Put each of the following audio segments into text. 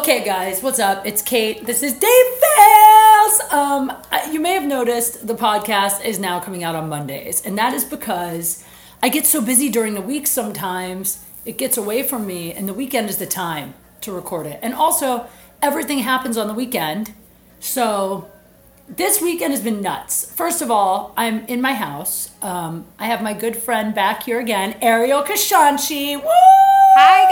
Okay, guys, what's up? It's Kate. This is Date Fails. Um, you may have noticed the podcast is now coming out on Mondays, and that is because I get so busy during the week sometimes it gets away from me, and the weekend is the time to record it. And also, everything happens on the weekend, so this weekend has been nuts. First of all, I'm in my house. Um, I have my good friend back here again, Ariel Kashanchi. Woo! Hi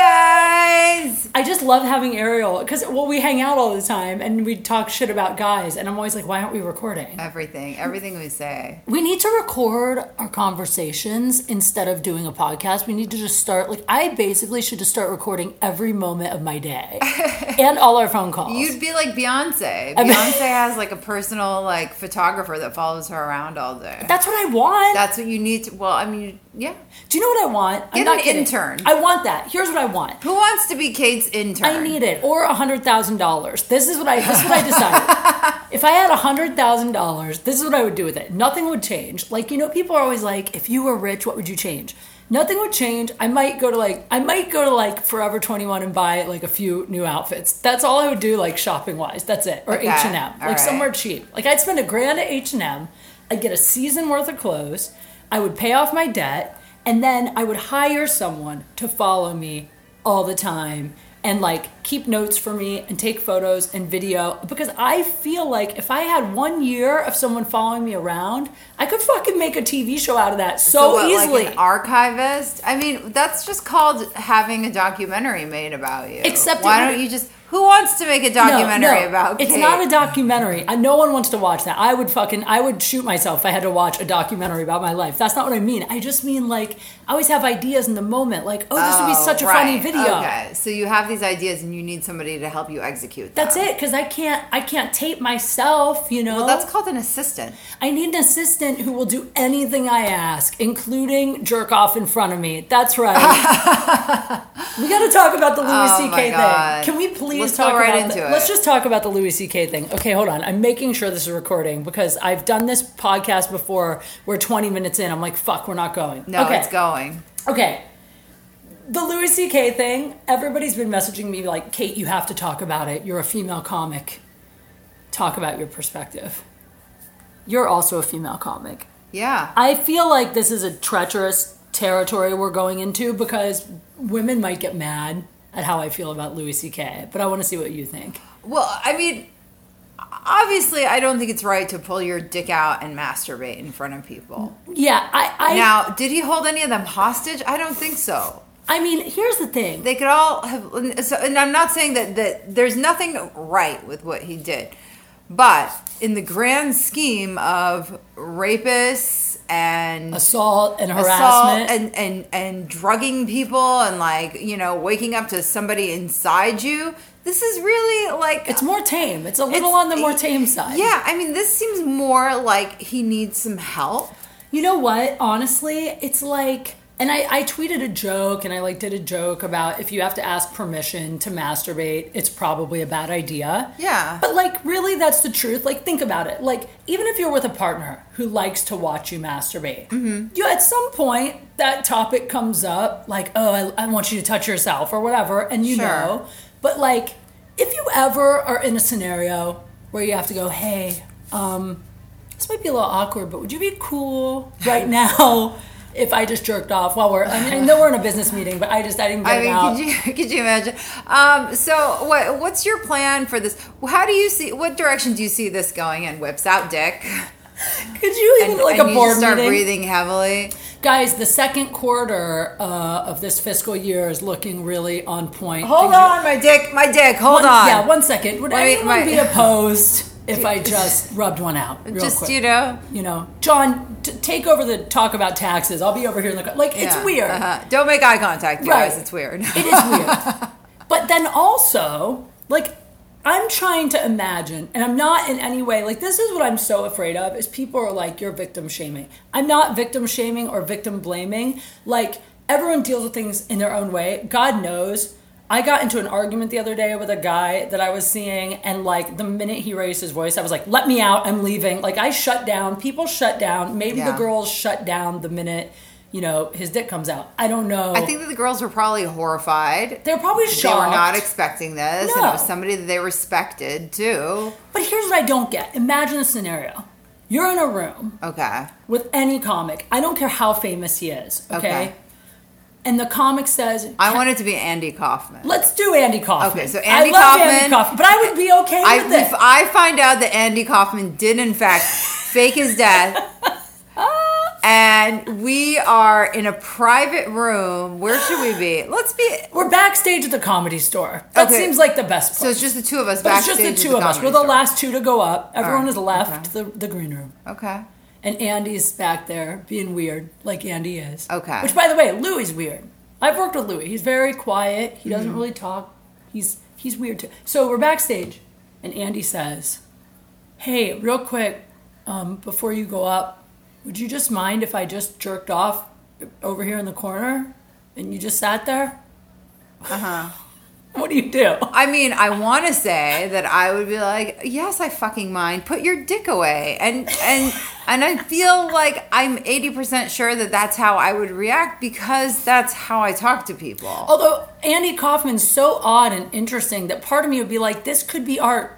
guys. I just love having Ariel because well, we hang out all the time and we talk shit about guys, and I'm always like, why aren't we recording? Everything, everything we say. We need to record our conversations instead of doing a podcast. We need to just start like I basically should just start recording every moment of my day and all our phone calls. You'd be like Beyonce. I mean- Beyonce has like a personal like photographer that follows her around all day. That's what I want. That's what you need to. Well, I mean, yeah. Do you know what I want? Get an intern. I want that. Here's what I want. Who wants to be Kate's intern? I need it, or a hundred thousand dollars. This is what I. This is what I decided. if I had a hundred thousand dollars, this is what I would do with it. Nothing would change. Like you know, people are always like, if you were rich, what would you change? Nothing would change. I might go to like, I might go to like Forever Twenty One and buy like a few new outfits. That's all I would do, like shopping wise. That's it, or H&M. like right. somewhere cheap. Like I'd spend a grand at H and M. I'd get a season worth of clothes. I would pay off my debt, and then I would hire someone to follow me all the time and like keep notes for me and take photos and video because I feel like if I had one year of someone following me around, I could fucking make a TV show out of that so, what, easily. Like an archivist. I mean, that's just called having a documentary made about you. Except why don't you just? Who wants to make a documentary about? It's Kate? not a documentary. Uh, No one wants to watch that. I would fucking, I would shoot myself if I had to watch a documentary about my life. That's not what I mean. I just mean like I always have ideas in the moment. Like, oh, this would be Oh, such a funny video. Okay, so you have these ideas and you need somebody to help you execute. That's it, because I can't, I can't tape myself. You know, Well, that's called an assistant. I need an assistant who will do anything I ask, including jerk off in front of me. That's right. we got to talk about the Louis Oh C.K. thing. Can we please Let's talk go right into the- it. Let's just talk about the Louis C.K. thing. Okay, hold on. I'm making sure this is recording because I've done this podcast before. We're 20 minutes in. I'm like, fuck, we're not going. No, okay. it's going. Okay. The Louis C.K. thing, everybody's been messaging me like, Kate, you have to talk about it. You're a female comic. Talk about your perspective. You're also a female comic. Yeah. I feel like this is a treacherous territory we're going into because women might get mad at how I feel about Louis C.K., but I want to see what you think. Well, I mean, obviously, I don't think it's right to pull your dick out and masturbate in front of people. Yeah, I, I, Now, did he hold any of them hostage? I don't think so. I mean, here's the thing. They could all have. So, and I'm not saying that that there's nothing right with what he did, but in the grand scheme of rapists and Assault and assault harassment. and, and and drugging people and like you know waking up to somebody inside you this is really like it's more tame. It's a little it's- on the more tame side. yeah i mean this seems more like he needs some help You know what? Honestly, it's like, and I, I tweeted a joke and I like did a joke about if you have to ask permission to masturbate, it's probably a bad idea. Yeah. But like, really, that's the truth. Like, think about it. Like, even if you're with a partner who likes to watch you masturbate, Mm-hmm. you at some point that topic comes up, like, oh, I, I want you to touch yourself or whatever, and you Sure. know. But like, if you ever are in a scenario where you have to go, hey, um, this might be a little awkward, but would you be cool right now if I just jerked off while we're? I mean, I know we're in a business meeting, but I just I didn't get I it mean, out. could you could you imagine? Um, so, what what's your plan for this? How do you see? What direction do you see this going in? Whips out dick, Could you even and, like and a board start meeting? breathing heavily. Guys, the second quarter uh, of this fiscal year is looking really on point. Hold Things are- on, my dick, my dick. Hold One- on. Yeah, one second. Would me- anyone my- be opposed if I just rubbed one out? Real just quick? you know. You know, John, t- take over the talk about taxes. I'll be over here in the co- like. It's weird. uh-huh. Don't make eye contact, you Right. guys. It's weird. It is weird. but then also, like, I'm trying to imagine, and I'm not in any way like this is what I'm so afraid of is people are like, you're victim shaming. I'm not victim shaming or victim blaming. Like, everyone deals with things in their own way. God knows. I got into an argument the other day with a guy that I was seeing, and like the minute he raised his voice, I was like, let me out, I'm leaving. Like, I shut down. People shut down. Maybe Yeah. the girls shut down the minute you know, his dick comes out. I don't know. I think that the girls were probably horrified. they're probably shocked. They were not expecting this, and No. it was somebody that they respected too. but here's what I don't get. Imagine a scenario. You're in a room Okay. with any comic. I don't care how famous he is, okay? Okay. And the comic says, I want it to be Andy Kaufman. Let's do Andy Kaufman. Okay, so Andy I love Andy Kaufman- Kaufman, but I would be okay I, with it. if I find out that Andy Kaufman did in fact fake his death, and we are in a private room, where should we be? Let's be. We're backstage at the comedy store. That Okay. seems like the best place. So it's just the two of us but it's just the two of us. We're the Store. last two to go up. Everyone right, has left the, the green room. Okay. And Andy's back there being weird, like Andy is. Okay. Which, by the way, Louis weird. I've worked with Louis. He's very quiet. He Mm-hmm. doesn't really talk. He's he's weird too. So we're backstage, and Andy says, "Hey, real quick, um, before you go up, would you just mind if I just jerked off over here in the corner, and you just sat there? Uh Uh-huh. huh. what do you do? I mean, I want to say that I would be like, yes, I fucking mind. Put your dick away, and and and I feel like I'm eighty percent sure that that's how I would react because that's how I talk to people. Although Andy Kaufman's so odd and interesting that part of me would be like, this could be art.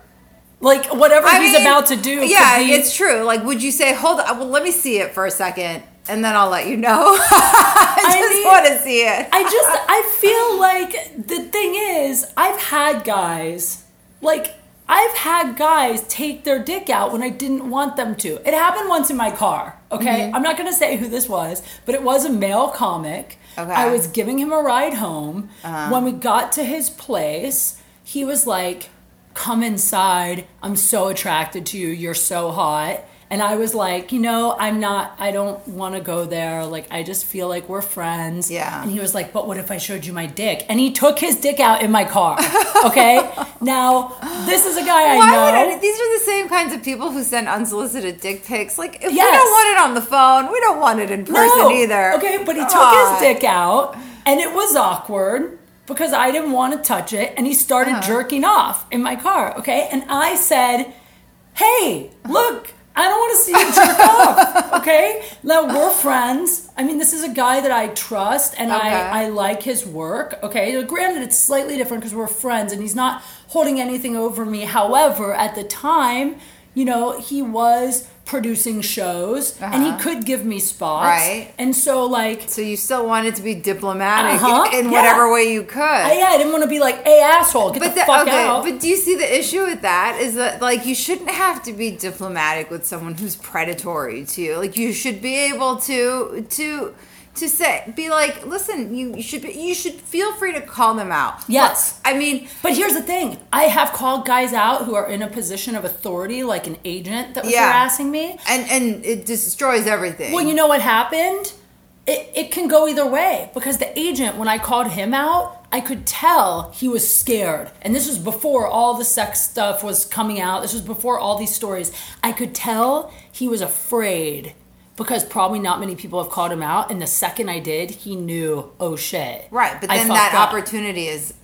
Like whatever I he's mean, about to do. Yeah, be, it's true. Like, would you say, hold on, well, let me see it for a second, and then I'll let you know? I just mean- want to see it. I just I feel like the thing is I've had guys like I've had guys take their dick out when I didn't want them to. It happened once in my car. Okay, Mm-hmm. I'm not gonna say who this was, but it was a male comic. Okay. I was giving him a ride home. Uh-huh. When we got to his place, he was like, "Come inside. I'm so attracted to you. You're so hot." And I was like, you know, I'm not, I don't want to go there. Like, I just feel like we're friends. Yeah. And he was like, but what if I showed you my dick? And he took his dick out in my car. Okay. now, this is a guy I Why know. would I, these are the same kinds of people who send unsolicited dick pics. Like, if we don't want it on the phone, we don't want it in person no. either. Okay. But he took his dick out and it was awkward because I didn't want to touch it. And he started Uh-huh. jerking off in my car. Okay. And I said, hey, look. I don't want to see you jerk off. Okay, now we're friends. I mean, this is a guy that I trust and Okay. I, I like his work. Okay, granted, it's slightly different because we're friends and he's not holding anything over me. However, at the time, you know, he was producing shows and he Uh-huh. could give me spots. Right. And so, like, So you still wanted to be diplomatic Uh-huh, in yeah. whatever way you could. I, yeah, I didn't want to be like, hey, asshole, get But the the, fuck okay, out. but do you see the issue with that? Is that like you shouldn't have to be diplomatic with someone who's predatory to you. Like you should be able to to to say be like, listen, you, you should be, you should feel free to call them out. Yes. Look, I mean, But here's the thing: I have called guys out who are in a position of authority, like an agent that was Yeah. harassing me. and and it destroys everything. Well, you know what happened? It, it can go either way because the agent, when I called him out, I could tell he was scared. And this was before all the sex stuff was coming out. This was before all these stories. I could tell he was afraid because probably not many people have called him out. And the second I did, he knew, oh shit. right, but then that up. opportunity is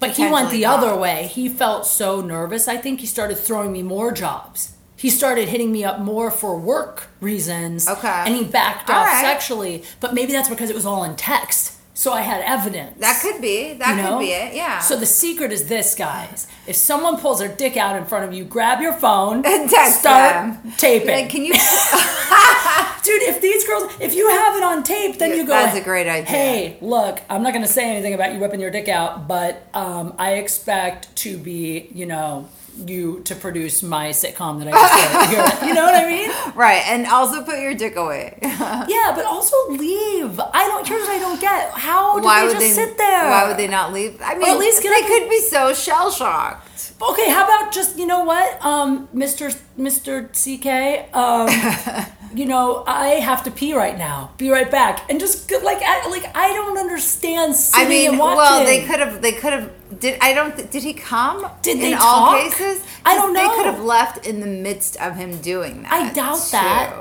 But he went the other way. He felt so nervous. I think he started throwing me more jobs. He started hitting me up more for work reasons. Okay. And he backed All off right. sexually. But maybe that's because it was all in text. So I had evidence. that could be that you know? could be it. Yeah. So the secret is this, guys. If someone pulls their dick out in front of you, grab your phone And text start them. taping. like, can you? Dude, if these girls, if you have it on tape, then Yeah, you go. that's a great idea. Hey, look, I'm not going to say anything about you whipping your dick out, but um, I expect to be, you know, you to produce my sitcom that I just did. You're- know what I mean? right, and also put your dick away. Yeah, but also leave. I don't. Here's what I don't get. How do why they would just they sit there? Why would they not leave? I mean, at least get they could be so shell shocked. Okay, how about just you know what, um, Mister Mister CK, um, you know I have to pee right now. Be right back, and just like I, like I don't understand I mean, well, they could have. They could have. Did I don't? Did he come? Did they in all talk? cases? I don't know. They could have left in the midst of him doing that. I doubt that.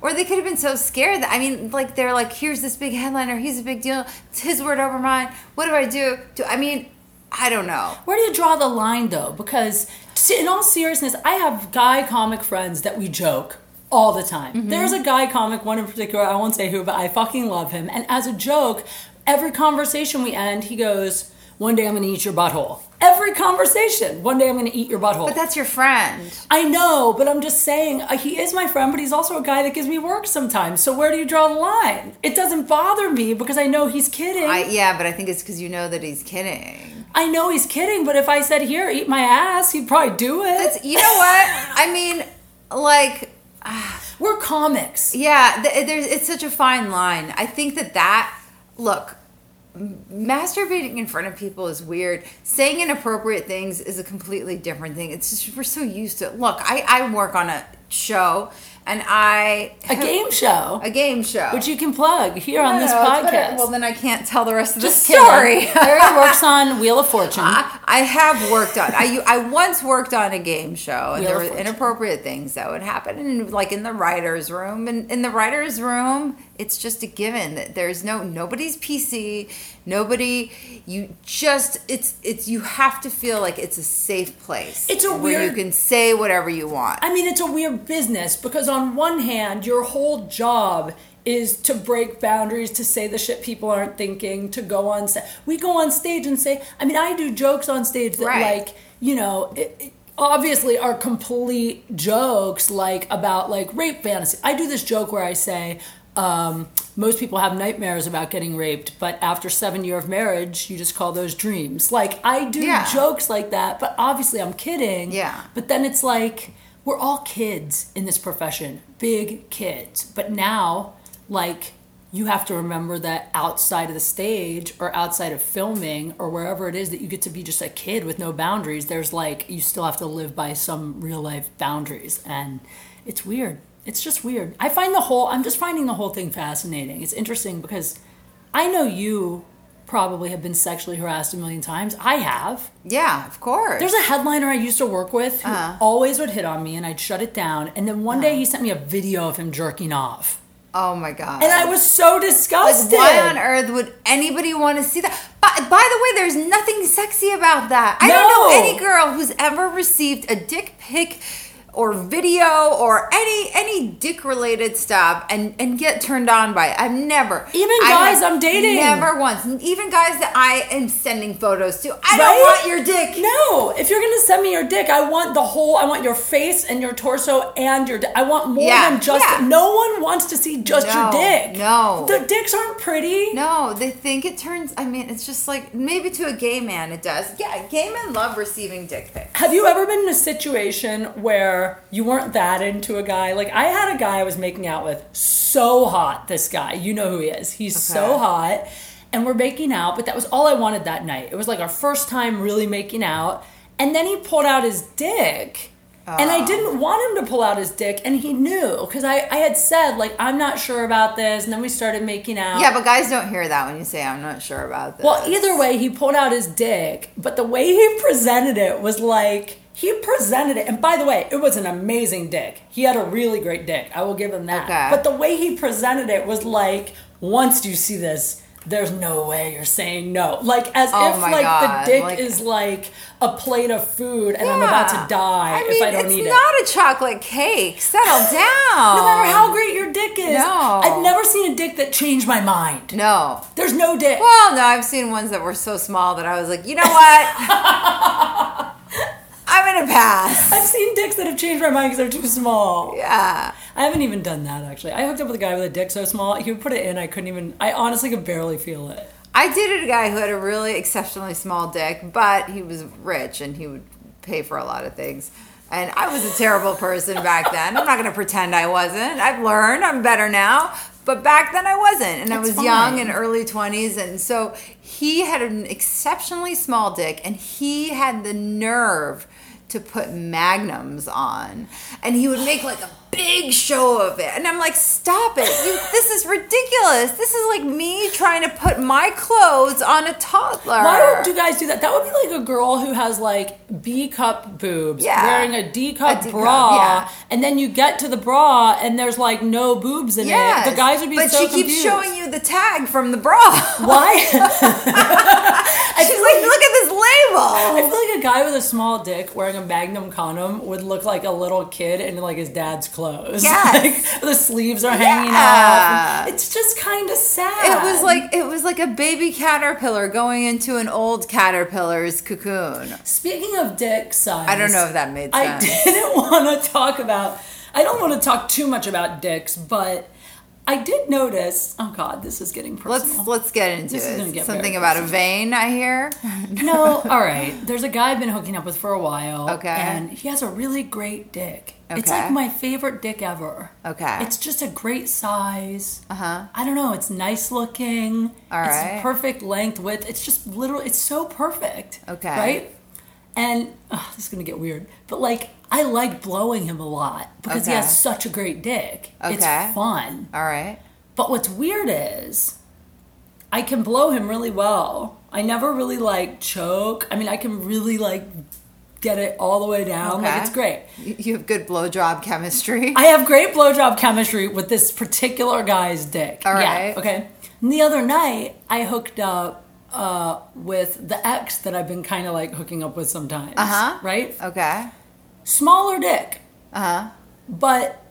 Or they could have been so scared that I mean, like they're like, here's this big headliner. He's a big deal. It's his word over mine. What do I do? Do I mean? I don't know. Where do you draw the line though? Because in all seriousness, I have guy comic friends that we joke. All the time. There's a guy comic, one in particular, I won't say who, but I fucking love him. And as a joke, every conversation we end, he goes, One day I'm gonna eat your butthole. Every conversation, one day I'm gonna eat your butthole. But that's your friend. I know, but I'm just saying, uh, he is my friend, but he's also a guy that gives me work sometimes. So where do you draw the line? It doesn't bother me because I know he's kidding. I, yeah, but I think it's because you know that he's kidding. I know he's kidding, but if I said, here, eat my ass, he'd probably do it. It's, you know what? I mean, like, We're comics. yeah, th- there's it's such a fine line. I think that that look, masturbating in front of people is weird. Saying inappropriate things is a completely different thing. It's just we're so used to. it. Look, I I work on a show and I A game show, a game show, which you can plug here on this podcast. Well, then I can't tell the rest of just the story. Harry works on Wheel of Fortune. I, I have worked on. I I once worked on a game show, and Wheel there were Fortune. inappropriate things that would happen, and like in the writers' room. And in the writers' room, it's just a given that there's no nobody's PC, nobody. You just it's it's you have to feel like it's a safe place. It's a where weird- you can say whatever you want. I mean, it's a weird business because on one hand, your whole job is to break boundaries, to say the shit people aren't thinking, to go on set. We go on stage and say, I mean, I do jokes on stage that, Right. like, you know, it, it obviously are complete jokes, like about like rape fantasy. I do this joke where I say, um, most people have nightmares about getting raped, but after seven year of marriage, you just call those dreams. Like I do Yeah. jokes like that, but obviously I'm kidding. Yeah. But then it's like we're all kids in this profession, big kids. But now, like, you have to remember that outside of the stage or outside of filming or wherever it is that you get to be just a kid with no boundaries, there's like, you still have to live by some real life boundaries. And it's weird. It's just weird. I find the whole, I'm just finding the whole thing fascinating. It's interesting because I know you probably have been sexually harassed a million times. I have. yeah, of course. There's a headliner I used to work with who Uh-huh. always would hit on me, and I'd shut it down. And then one day he sent me a video of him jerking off, oh my god. and I was so Like, disgusted. why on earth would anybody want to see that? By, by the way, there's nothing sexy about that. I don't know any girl who's ever received a dick pic or video or any any dick related stuff and and get turned on by it. I've never. Even guys I'm dating. Never once. Even guys that I am sending photos to. I Right? don't want your dick. No, if you're gonna send me your dick, I want the whole. I want your face and your torso and your. I want more Yeah, than just. yeah. No one wants to see just your dick. no. the dicks aren't pretty. No, they think it turns. I mean, it's just like maybe to a gay man it does. Yeah, gay men love receiving dick pics. Have you ever been in a situation where you weren't that into a guy? Like I had a guy I was making out with, so hot. This guy, you know who he is. He's so hot, and we're making out. But that was all I wanted that night. It was like our first time really making out, and then he pulled out his dick. And I ah. didn't want him to pull out his dick, and he knew because I, I had said like I'm not sure about this, and then we started making out. Yeah, but guys don't hear that when you say I'm not sure about this. Well, either way, he pulled out his dick, but the way he presented it was like he presented it. And by the way, it was an amazing dick. He had a really great dick. I will give him that. Okay. But the way he presented it was like, once you see this, there's no way you're saying no. Like as Oh if like God, the dick like- is like a plate of food and I'm about to die I mean, if I don't it's eat it. not a chocolate cake. Settle down. no matter how great your dick is. No. I've never seen a dick that changed my mind. No. There's no dick. Well, no, I've seen ones that were so small that I was like, you know what? I'm gonna pass. I've seen dicks that have changed my mind because they're too small. Yeah. I haven't even done that actually. I hooked up with a guy with a dick so small he would put it in. I couldn't even. I honestly could barely feel it. I dated a guy who had a really exceptionally small dick, but he was rich and he would pay for a lot of things. And I was a terrible person back then. I'm not going to pretend I wasn't. I've learned. I'm better now. But back then I wasn't. And I That's was young fine. in early 20s. And so he had an exceptionally small dick and he had the nerve to put magnums on. And he would make like a big show of it. And I'm like, stop it. You, this is ridiculous. This is like me trying to put my clothes on a toddler. Why would you guys do that? That would be like a girl who has like B cup boobs, Yeah. wearing a D cup A D cup, bra, yeah. and then you get to the bra and there's like no boobs in Yes. it. The guys would be But so she keeps confused. showing you the tag from the bra. Why? She's feel like, look at this label. I feel like a guy with a small dick wearing a Magnum condom would look like a little kid in like his dad's clothes. Clothes. Yes. Like, the sleeves are hanging Yeah. off. It's just kind of sad. It was like it was like a baby caterpillar going into an old caterpillar's cocoon. Speaking of dick size, I don't know if that made sense. I didn't want to talk about. I don't want to talk too much about dicks, but I did notice. Oh God, this is getting personal. Let's let's get into This it. get Something about a vein, I hear. no, all right. There's a guy I've been hooking up with for a while. Okay. And he has a really great dick. Okay. It's like my favorite dick ever. Okay. It's just a great size. Uh huh. I don't know. It's nice looking. All it's right. perfect length, width. It's just literally. It's so perfect. Okay. Right. And oh, this is gonna get weird, but like I like blowing him a lot because he has such a great dick. Okay. It's fun. All right. But what's weird is I can blow him really well. I never really like choke. I mean, I can really like get it all the way down. Like it's great. You you have good blowjob chemistry. I have great blowjob chemistry with this particular guy's dick. All right. Yeah, okay. And the other night, I hooked up uh, with the ex that I've been kind of like hooking up with sometimes. Uh huh. Right? Okay. Smaller dick. Uh huh. But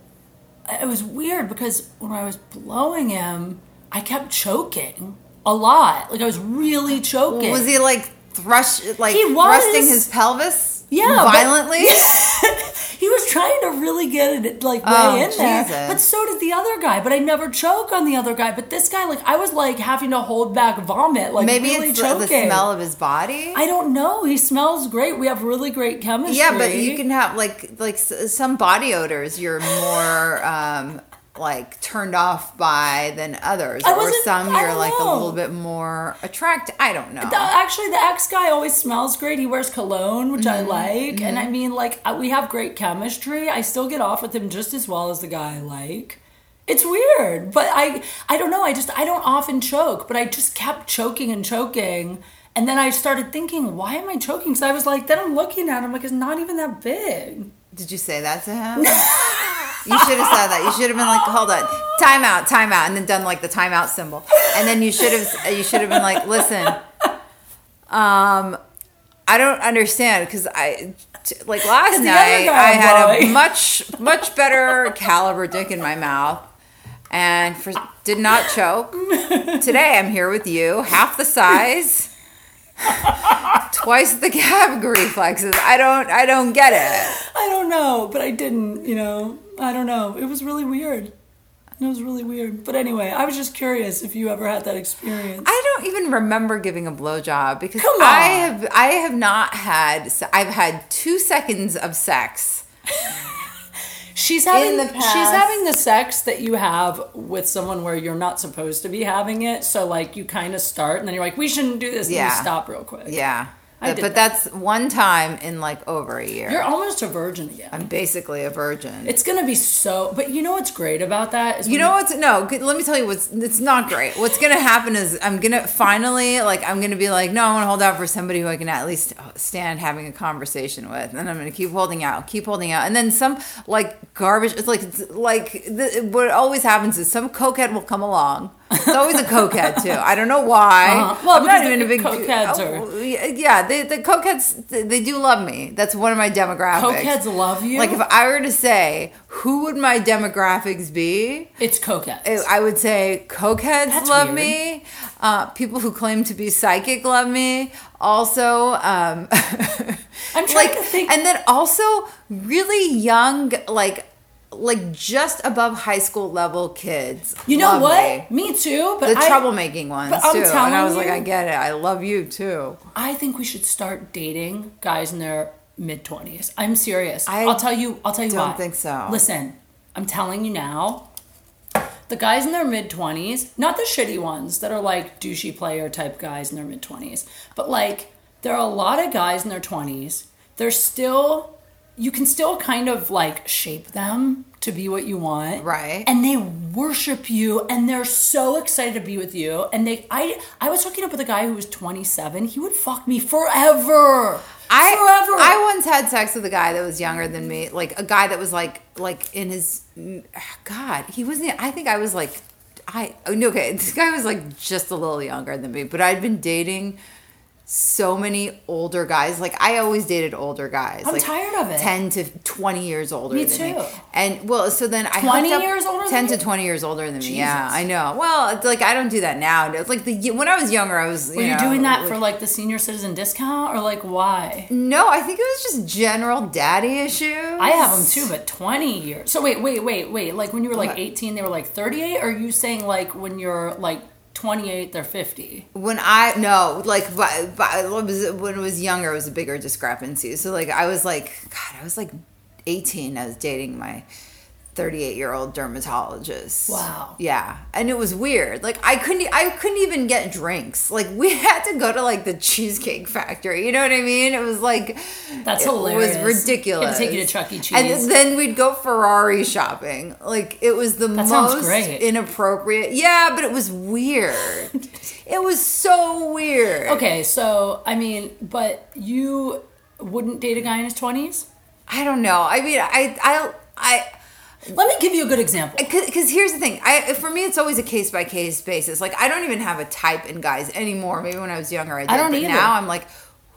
it was weird because when I was blowing him, I kept choking a lot. Like I was really choking. Was he like thrush like He was. thrusting his pelvis? Yeah, but- Violently? he was trying to really get it like way Oh, in there. But so did the other guy. But I never choke on the other guy. But this guy, like I was like having to hold back vomit, like Maybe really it's the- the smell of his body. I don't know. He smells great. We have really great chemistry. Yeah, but you can have like like some body odors you're more um like turned off by than others, or some you're like a little bit more attracted. I don't know. The- actually, the ex guy always smells great. He wears cologne, which Mm-hmm. I like. And I mean, like, we have great chemistry. I still get off with him just as well as the guy I like. It's weird, but I I don't know. I just I don't often choke, but I just kept choking and choking. And then I started thinking, why am I choking? So I was like, then I'm looking at him like it's not even that big. Did you say that to him? you should have said that. You should have been like, "Hold on, time out, time out," and then done like the timeout symbol. And then you should have you should have been like, "Listen, um, I don't understand because I." Like last night, I had a much much better caliber dick in my mouth, and for, did not choke. Today, I'm here with you, half the size, twice the gag reflexes. I don't I don't get it. I don't know, but I didn't, you know. I don't know. It was really weird. It was really weird. But anyway, I was just curious if you ever had that experience. I don't even remember giving a blowjob because I have I have not had I've had two seconds of sex. She's having the she's having the sex that you have with someone where you're not supposed to be having it. So like you kind of start and then you're like, we shouldn't do this. And Yeah. you stop real quick. Yeah, I but, that's one time in like over a year. You're almost a virgin again. I'm basically a virgin. it's gonna be so. But you know what's great about that is you know what's no? Let me tell you what's. It's not great. What's gonna happen is I'm gonna finally like I'm gonna be like no, I want to hold out for somebody who I can at least uh, stand having a conversation with, and I'm gonna keep holding out, keep holding out, and then some like garbage. It's like it's like the, what always happens is some cokehead will come along. It's always a cokehead too. I don't know why. Uh-huh. Well, I'm not even a big cokeheads oh, Yeah, they, the cokeheads they- do love me. That's one of my demographics. cokeheads love you. Like if I were to say who would my demographics be, it's cokeheads. I- I would say cokeheads That's love weird. me. Uh, people who claim to be psychic love me. Also, um, I'm trying like, to think. and then also really young, like, like just above high school level kids. you know what? Me. Me, too. But The I, troublemaking ones too, and I was like, I get it. I love you too. I think we should start dating guys in their mid twenties. I'm serious. I will tell you. I'll tell you don't why. think so. Listen, I'm telling you now. The guys in their mid twenties, not the shitty ones that are like douchey player type guys in their mid twenties, but like there are a lot of guys in their twenties. They're still, you can still kind of like shape them to be what you want, Right. And they worship you, and they're so excited to be with you. And they, I, I was hooking up with a guy who was 27. He would fuck me forever. I forever. I once had sex with a guy that was younger than me, like a guy that was like like in his God, he wasn't. I think I was like I oh, no, okay. This guy was like just a little younger than me, but I'd been dating so many older guys. Like I always dated older guys. I'm like tired of it. Ten to twenty years older Me than me. too. And well, so then I 20 years older than ten you? to twenty years older than me. Yeah, I know. Well, it's like I don't do that now. It's like the when I was younger, I was. Were you know, doing that like- for like the senior citizen discount or like why? No, I think it was just general daddy issues. I have them too, but 20 years. So wait, wait, wait, wait. Like when you were like What? 18, they were like 38? Or are you saying like when you're like 28, they're 50? When I no, like but, but when I was younger, it was a bigger discrepancy. So like I was like, God, I was like eighteen. I was dating my thirty-eight-year-old dermatologist. Wow. Yeah, and it was weird. Like I couldn't, I couldn't even get drinks. Like we had to go to like the Cheesecake Factory. You know what I mean? It was like That's it hilarious. It was ridiculous. Take you to Chuck E. Cheese. and then we'd go Ferrari shopping. Like it was the That most inappropriate. Yeah, but it was weird. it was so weird. Okay, so I mean, but you wouldn't date a guy in his 20s? I don't know. I mean, I, I, I, Let me give you a good example. Uh, because here's the thing. I, uh, for me, it's always a case by case basis. Like I don't even have a type in guys anymore. Maybe when I was younger, I did. don't but either. now I'm like,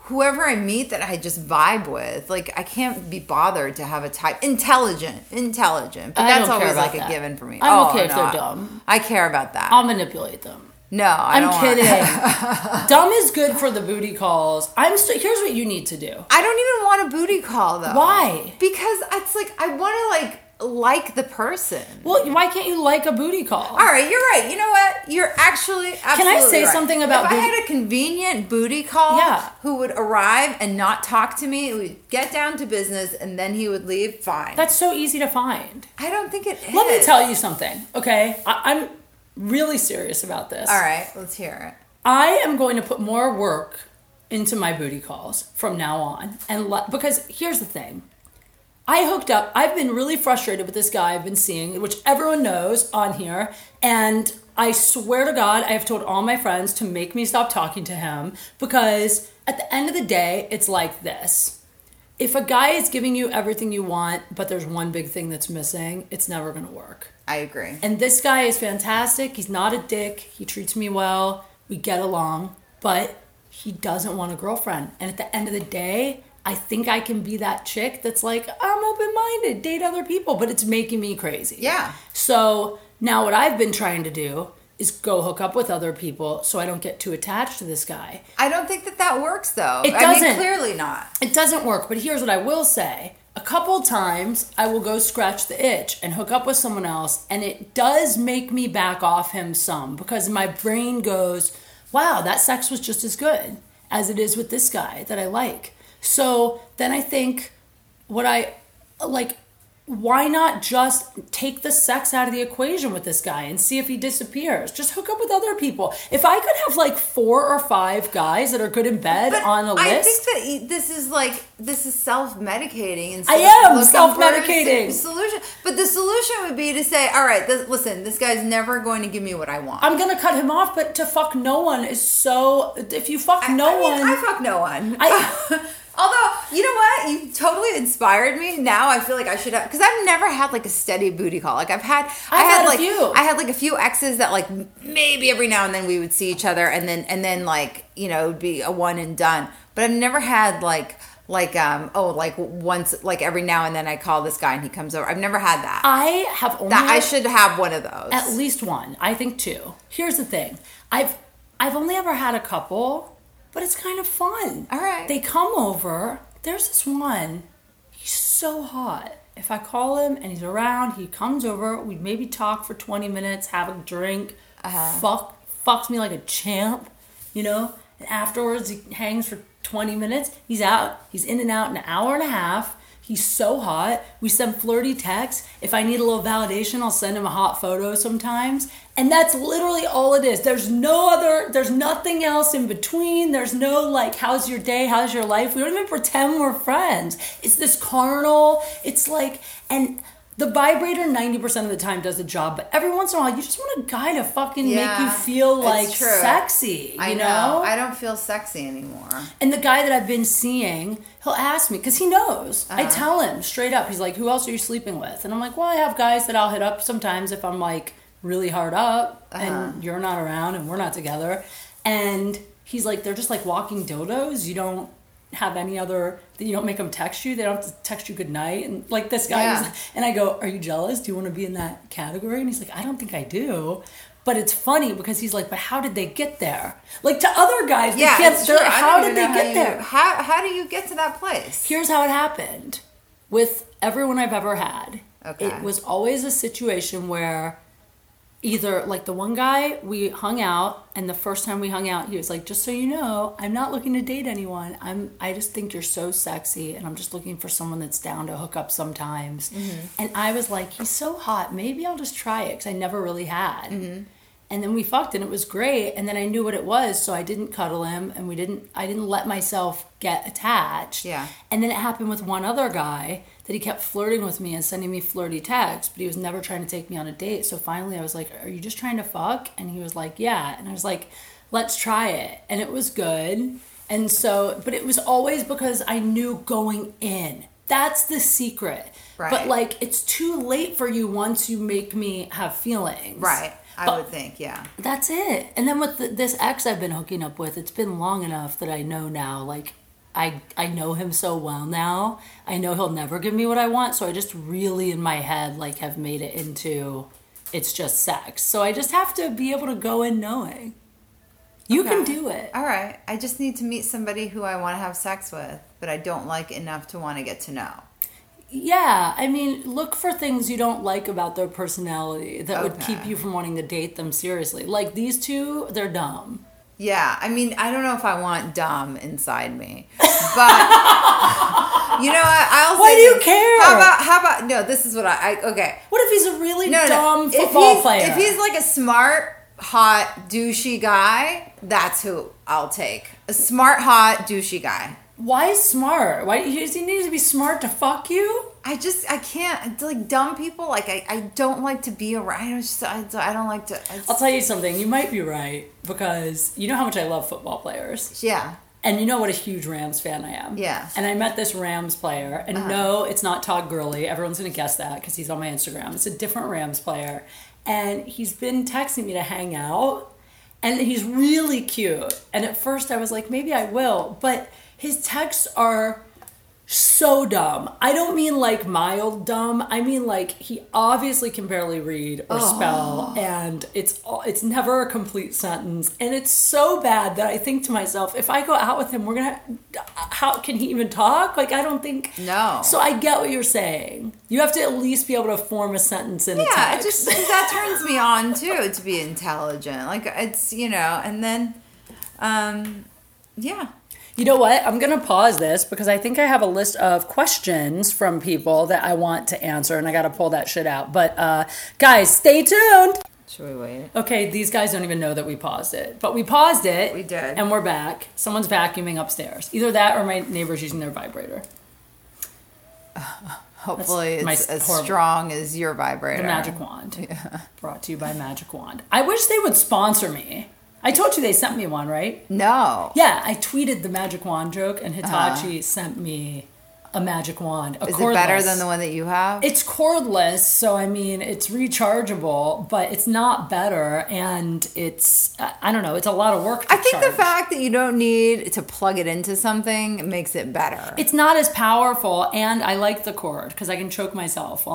whoever I meet that I just vibe with, like I can't be bothered to have a type. Intelligent, intelligent. But I that's always like that. a given for me. I'm Oh, okay if they're dumb. I care about that. I'll manipulate them. no, I I'm don't kidding. Dumb is good for the booty calls. I'm st- here's what you need to do. I don't even want a booty call though. Why? Because it's like I want to like like the person. Well, why can't you like a booty call? All right, you're right. You know what? You're actually absolutely Can I say right. something about if I had a convenient booty call Yeah. who would arrive and not talk to me, would get down to business and then he would leave, fine. That's so easy to find. I don't think it is. Let me tell you something, okay? I- I'm really serious about this. All right, let's hear it. I am going to put more work into my booty calls from now on, and le- because here's the thing. I hooked up. I've been really frustrated with this guy I've been seeing, which everyone knows on here. And I swear to God, I have told all my friends to make me stop talking to him because at the end of the day, it's like this. If a guy is giving you everything you want, but there's one big thing that's missing, it's never going to work. I agree. And this guy is fantastic. He's not a dick. He treats me well. We get along, but he doesn't want a girlfriend. And at the end of the day, I think I can be that chick that's like, I'm open minded, date other people, but it's making me crazy. Yeah. So now what I've been trying to do is go hook up with other people so I don't get too attached to this guy. I don't think that that works though. It doesn't. mean, clearly not. It doesn't work, but here's what I will say. A couple times I will go scratch the itch and hook up with someone else, and it does make me back off him some because my brain goes, wow, that sex was just as good as it is with this guy that I like. So then I think, what I like, why not just take the sex out of the equation with this guy and see if he disappears? Just hook up with other people. If I could have like four or five guys that are good in bed on a list. I think that this is like this is self-medicating. I am self-medicating. for Solution, but the solution would be to say, "All right, this, listen, this guy's never going to give me what I want." I'm gonna cut him off, but to fuck no one is so. If you fuck no I mean, one, I fuck no one. I- Although, you know what? You totally inspired me. Now I feel like I should have because I've never had like a steady booty call. Like I've had, I I've had, had a like few. I had like a few exes that like maybe every now and then we would see each other, and then and then like you know it would be a one and done. But I've never had like like um oh like once like every now and then I call this guy and he comes over. I've never had that. I have only that I should have one of those. at least one. I think two. Here's the thing. I've I've only ever had a couple, but it's kind of fun. All right. They come over. There's this one. He's so hot. If I call him and he's around, he comes over. We maybe talk for 20 minutes, have a drink, Uh-huh. fuck, fucks me like a champ, you know. And afterwards, he hangs for 20 minutes. He's out. He's in and out in an hour and a half. He's so hot. We send flirty texts. If I need a little validation, I'll send him a hot photo sometimes. And that's literally all it is. There's no other, there's nothing else in between. There's no like, how's your day? How's your life? We don't even pretend we're friends. It's this carnal, it's like, and the vibrator 90% of the time does the job, but every once in a while, you just want a guy to fucking make you feel like sexy. You I know? I don't feel sexy anymore. And the guy that I've been seeing, he'll ask me because he knows. Uh-huh. I tell him straight up. He's like, "Who else are you sleeping with?" And I'm like, "Well, I have guys that I'll hit up sometimes if I'm like really hard up Uh-huh. and you're not around and we're not together." And he's like they're just like walking dodos. You don't have any other you don't make them text you they don't have to text you good night and like this guy Yeah. was, and i go are you jealous do you want to be in that category and he's like i don't think i do but it's funny because he's like but how did they get there like to other guys Yeah, true. How did they get there how how do you get to that place? here's how it happened with everyone I've ever had. Okay. It was always a situation where either like the one guy we hung out and the first time we hung out he was like just so you know i'm not looking to date anyone. I'm i just think you're so sexy and i'm just looking for someone that's down to hook up sometimes. Mm-hmm. And i was like he's so hot. Maybe i'll just try it because i never really had. Mm-hmm. And then we fucked and it was great and then i knew what it was so i didn't cuddle him and we didn't i didn't let myself get attached. Yeah. and then it happened with one other guy that he kept flirting with me and sending me flirty texts, but he was never trying to take me on a date. So finally I was like, Are you just trying to fuck? And he was like, Yeah. And I was like, Let's try it. And it was good. And so, but it was always because I knew going in. That's the secret. Right. But like, it's too late for you once you make me have feelings. Right. I But- would think, yeah. that's it. And then with the, this ex I've been hooking up with, it's been long enough that I know now, like, I, I know him so well now. I know he'll never give me what I want. So I just really, in my head, like, have made it into it's just sex. So I just have to be able to go in knowing. You can do it. All right. I just need to meet somebody who I want to have sex with, but I don't like enough to want to get to know. Yeah, I mean, look for things you don't like about their personality that would keep you from wanting to date them seriously. Like these two, they're dumb. Yeah, I mean, I don't know if I want dumb inside me, but you know, what? I'll. Why do you this. care? How about? How about? No, this is what I. I okay. What if he's a really No, no. dumb If football he's, player? if he's like a smart, hot, douchey guy, that's who I'll take. A smart, hot, douchey guy. Why smart? Why does he need to be smart to fuck you? I just I can't like dumb people. Like I, I don't like to be around. I just I, I don't like to. I I'll tell you something. You might be right because you know how much I love football players, yeah. and you know what a huge Rams fan I am. Yeah. And I met this Rams player, and Uh-huh. no, it's not Todd Gurley. Everyone's gonna guess that because he's on my Instagram. It's a different Rams player, and he's been texting me to hang out, and he's really cute. And at first, I was like, maybe I will, but his texts are so dumb. I don't mean like mild dumb. I mean like he obviously can barely read or spell and it's all- it's never a complete sentence and it's so bad that I think to myself if I go out with him we're going to how can he even talk? Like I don't think No. So I get what you're saying. You have to at least be able to form a sentence in a Yeah, it just that turns me on too to be intelligent. Like it's you know, and then, um, yeah. You know what? I'm going to pause this because I think I have a list of questions from people that I want to answer and I got to pull that shit out. But uh, guys, stay tuned. Should we wait? Okay, these guys don't even know that we paused it. But we paused it. We did. And we're back. Someone's vacuuming upstairs. Either that or my neighbor's using their vibrator. Hopefully, my it's as horrible- strong as your vibrator. The Magic Wand. Brought to you by Magic Wand. I wish they would sponsor me. I told you they sent me one, right? No. Yeah, I tweeted the Magic Wand joke and Hitachi sent me a Magic Wand. A Uh-huh. Is it better than the one that you have? It's cordless, so I mean, it's rechargeable, but it's not better, and it's I don't know, it's a lot of work. To I think the fact that you don't need to plug it into something makes it better. it's not as powerful, and I like the cord because I can choke myself.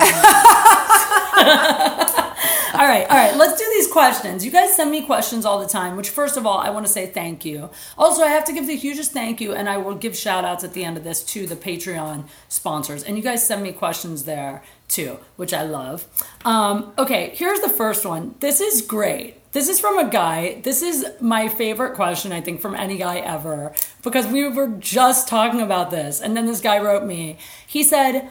All right, all right, let's do these questions. You guys send me questions all the time, which first of all, I want to say thank you. Also, I have to give the hugest thank you, and I will give shout outs at the end of this to the Patreon sponsors. And you guys send me questions there too, which I love. Um, okay, here's the first one. This is great. This is from a guy. This is my favorite question, I think, from any guy ever, because we were just talking about this. And then this guy wrote me. He said,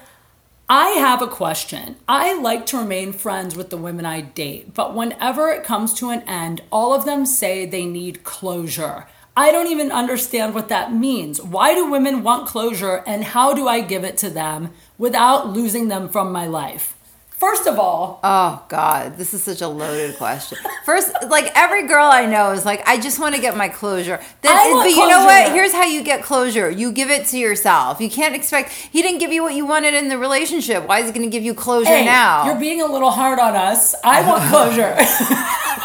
I have a question. I like to remain friends with the women I date, but whenever it comes to an end, all of them say they need closure. I don't even understand what that means. Why do women want closure and how do I give it to them without losing them from my life? First of all, Oh God, this is such a loaded question. First, like every girl I know is like, I just want to get my closure. Then, I uh, want but you know what? Here's how you get closure. You give it to yourself. You can't expect. He didn't give you what you wanted in the relationship. Why is he going to give you closure hey, now? you're being a little hard on us. I want closure.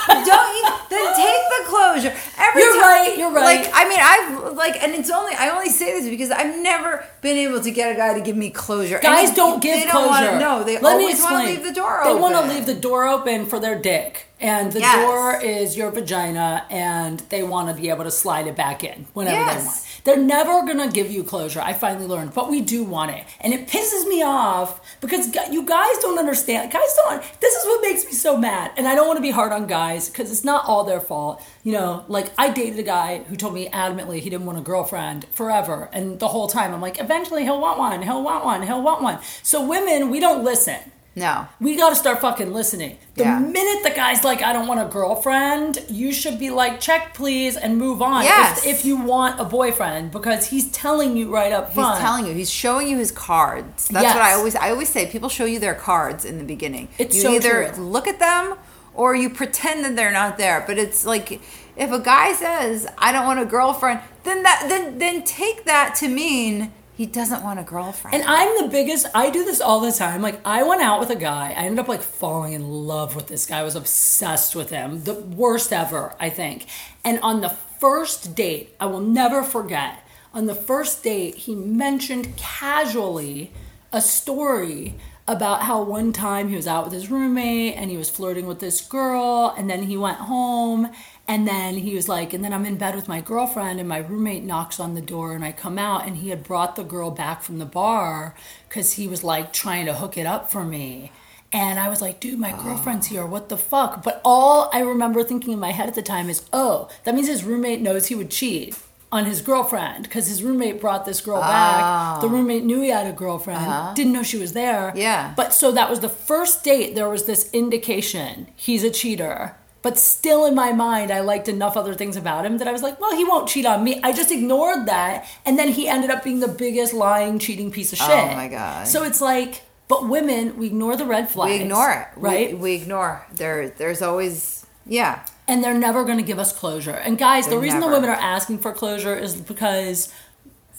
Don't you? Then take the closure. Every You're time- right, you're right. Like I mean, I've like, and it's only I only say this because I've never been able to get a guy to give me closure. Guys And don't give they closure. Don't wanna, no, they Let me always want to leave the door they open. want to leave the door open for their dick, and the Yes. door is your vagina, and they want to be able to slide it back in whenever they Yes. want. They're never gonna give you closure. I finally learned, but we do want it, and it pisses me off because you guys don't understand. Guys don't. This is what makes me so mad, and I don't want to be hard on guys because it's not all their fault. You know, like I dated a guy who told me adamantly he didn't want a girlfriend forever, and the whole time I'm like, eventually he'll want one. He'll want one. He'll want one. So women, we don't listen. No. We got to start fucking listening. The Yeah. minute the guy's like, I don't want a girlfriend, you should be like, check please and move on. Yes. If, if you want a boyfriend, because he's telling you right up front. He's telling you. He's showing you his cards. That's Yes. what I always I always say. People show you their cards in the beginning. It's you so either true. look at them or you pretend that they're not there. But it's like if a guy says, "I don't want a girlfriend," then that then then take that to mean he doesn't want a girlfriend. And I'm the biggest, I do this all the time. Like, I went out with a guy. I ended up like falling in love with this guy. I was obsessed with him. The worst ever, I think. And on the first date, I will never forget, on the first date, he mentioned casually a story about how one time he was out with his roommate and he was flirting with this girl and then he went home and then he was like and then I'm in bed with my girlfriend and my roommate knocks on the door and I come out and he had brought the girl back from the bar cuz he was like trying to hook it up for me and I was like, dude, my girlfriend's here. What the fuck? But all I remember thinking in my head at the time is, oh, that means his roommate knows he would cheat on his girlfriend because his roommate brought this girl back. The oh. roommate knew he had a girlfriend, uh-huh. didn't know she was there. Yeah. But so that was the first date. There was this indication he's a cheater. But still in my mind, I liked enough other things about him that I was like, well, he won't cheat on me. I just ignored that. And then he ended up being the biggest lying, cheating piece of oh shit. Oh, my God. So it's like, but women, we ignore the red flags. we ignore it, Right? We, we ignore. There, there's always yeah. and they're never going to give us closure. And guys, the They're reason never. the women are asking for closure is because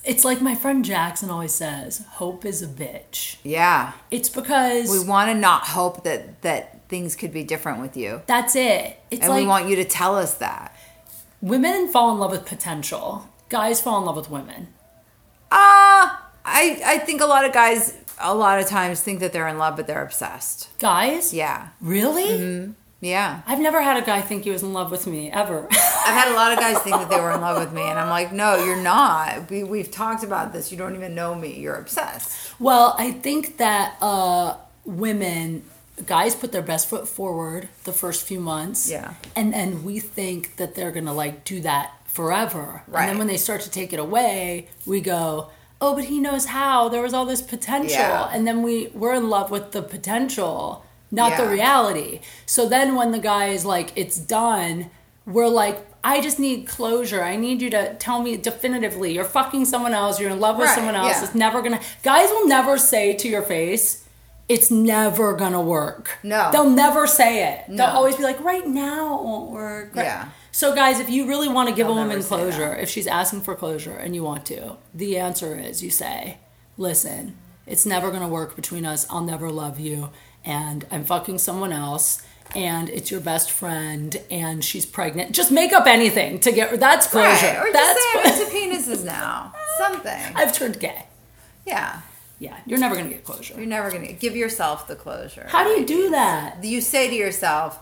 it's like my friend Jackson always says, hope is a bitch. Yeah. It's because We want to not hope that that things could be different with you. that's it. It's And like we want you to tell us that. women fall in love with potential. Guys fall in love with women. Uh I I think a lot of guys a lot of times think that they're in love but they're obsessed. Guys? Yeah. Really? Yeah. I've never had a guy think he was in love with me ever. I've had a lot of guys think that they were in love with me and I'm like, "No, you're not. We we've talked about this. You don't even know me. You're obsessed." Well, I think that uh, women, guys put their best foot forward the first few months. Yeah. And then we think that they're going to like do that forever. And then when they start to take it away, we go, oh, but he knows how. There was all this potential. Yeah. And then we, we're in love with the potential, not the reality. So then when the guy is like, it's done, we're like, I just need closure. I need you to tell me definitively you're fucking someone else. You're in love with Right, someone else. yeah. It's never gonna. Guys will never say to your face, "It's never gonna work." No. they'll never say it. They'll always be like, "Right now it won't work." Right- Yeah. So, guys, if you really want to give They'll a woman closure, if she's asking for closure and you want to, the answer is you say, "Listen, it's never gonna work between us. I'll never love you, and I'm fucking someone else." And it's your best friend, and she's pregnant. Just make up anything to get. That's closure. Right. Or just that's say I'm into penises now. Something. I've turned gay. Yeah. Yeah, you're never gonna get closure. You're never going to give yourself the closure. How do you do that? you say to yourself,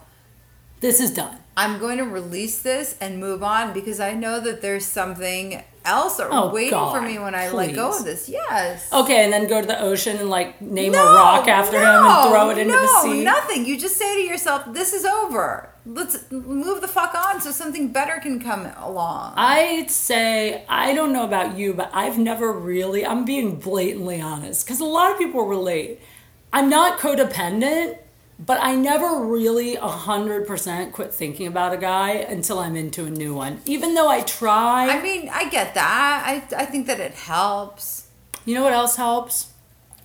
This is done. I'm going to release this and move on because I know that there's something else Oh, waiting God, for me when I let go of this. Yes. Okay, and then go to the ocean and like name a rock after him and throw it into the no, sea. nothing. You just say to yourself, "This is over. Let's move the fuck on, so something better can come along." I'd say I don't know about you, but I've never really. I'm being blatantly honest because a lot of people relate. I'm not codependent, but I never really a hundred percent quit thinking about a guy until I'm into a new one. Even though I try. I mean, I get that. I I think that it helps. you know what else helps?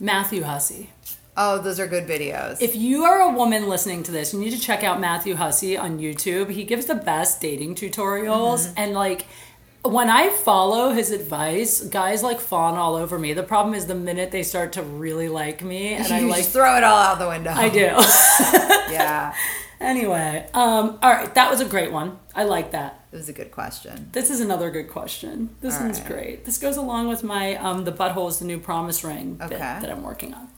Matthew Hussey. Oh, those are good videos. If you are a woman listening to this, you need to check out Matthew Hussey on YouTube. He gives the best dating tutorials Mm-hmm. and like when I follow his advice, guys like fawn all over me. The problem is the minute they start to really like me and I like just throw it all out the window. I do. Yeah, anyway, um all right, that was a great one. I like that. it was a good question. This is another good question. This All one's right. great. This goes along with my um, the butthole is the new promise ring bit Okay. that I'm working on.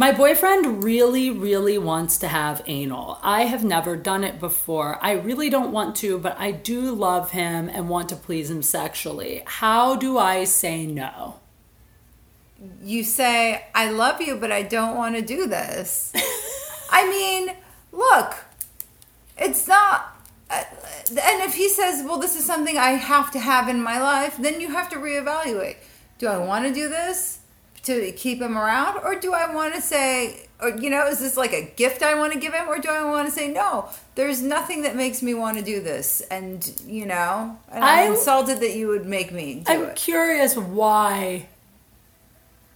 My boyfriend really, really wants to have anal. I have never done it before. I really don't want to, but I do love him and want to please him sexually. How do I say no? You say, "I love you, but I don't want to do this." I mean, look, it's not. Uh, and if he says, "Well, this is something I have to have in my life," then you have to reevaluate. Do I want to do this to keep him around, or do I want to say, or you know, is this like a gift I want to give him, or do I want to say, "No, there's nothing that makes me want to do this," and you know, and I'm, I'm- insulted that you would make me do I'm it. curious why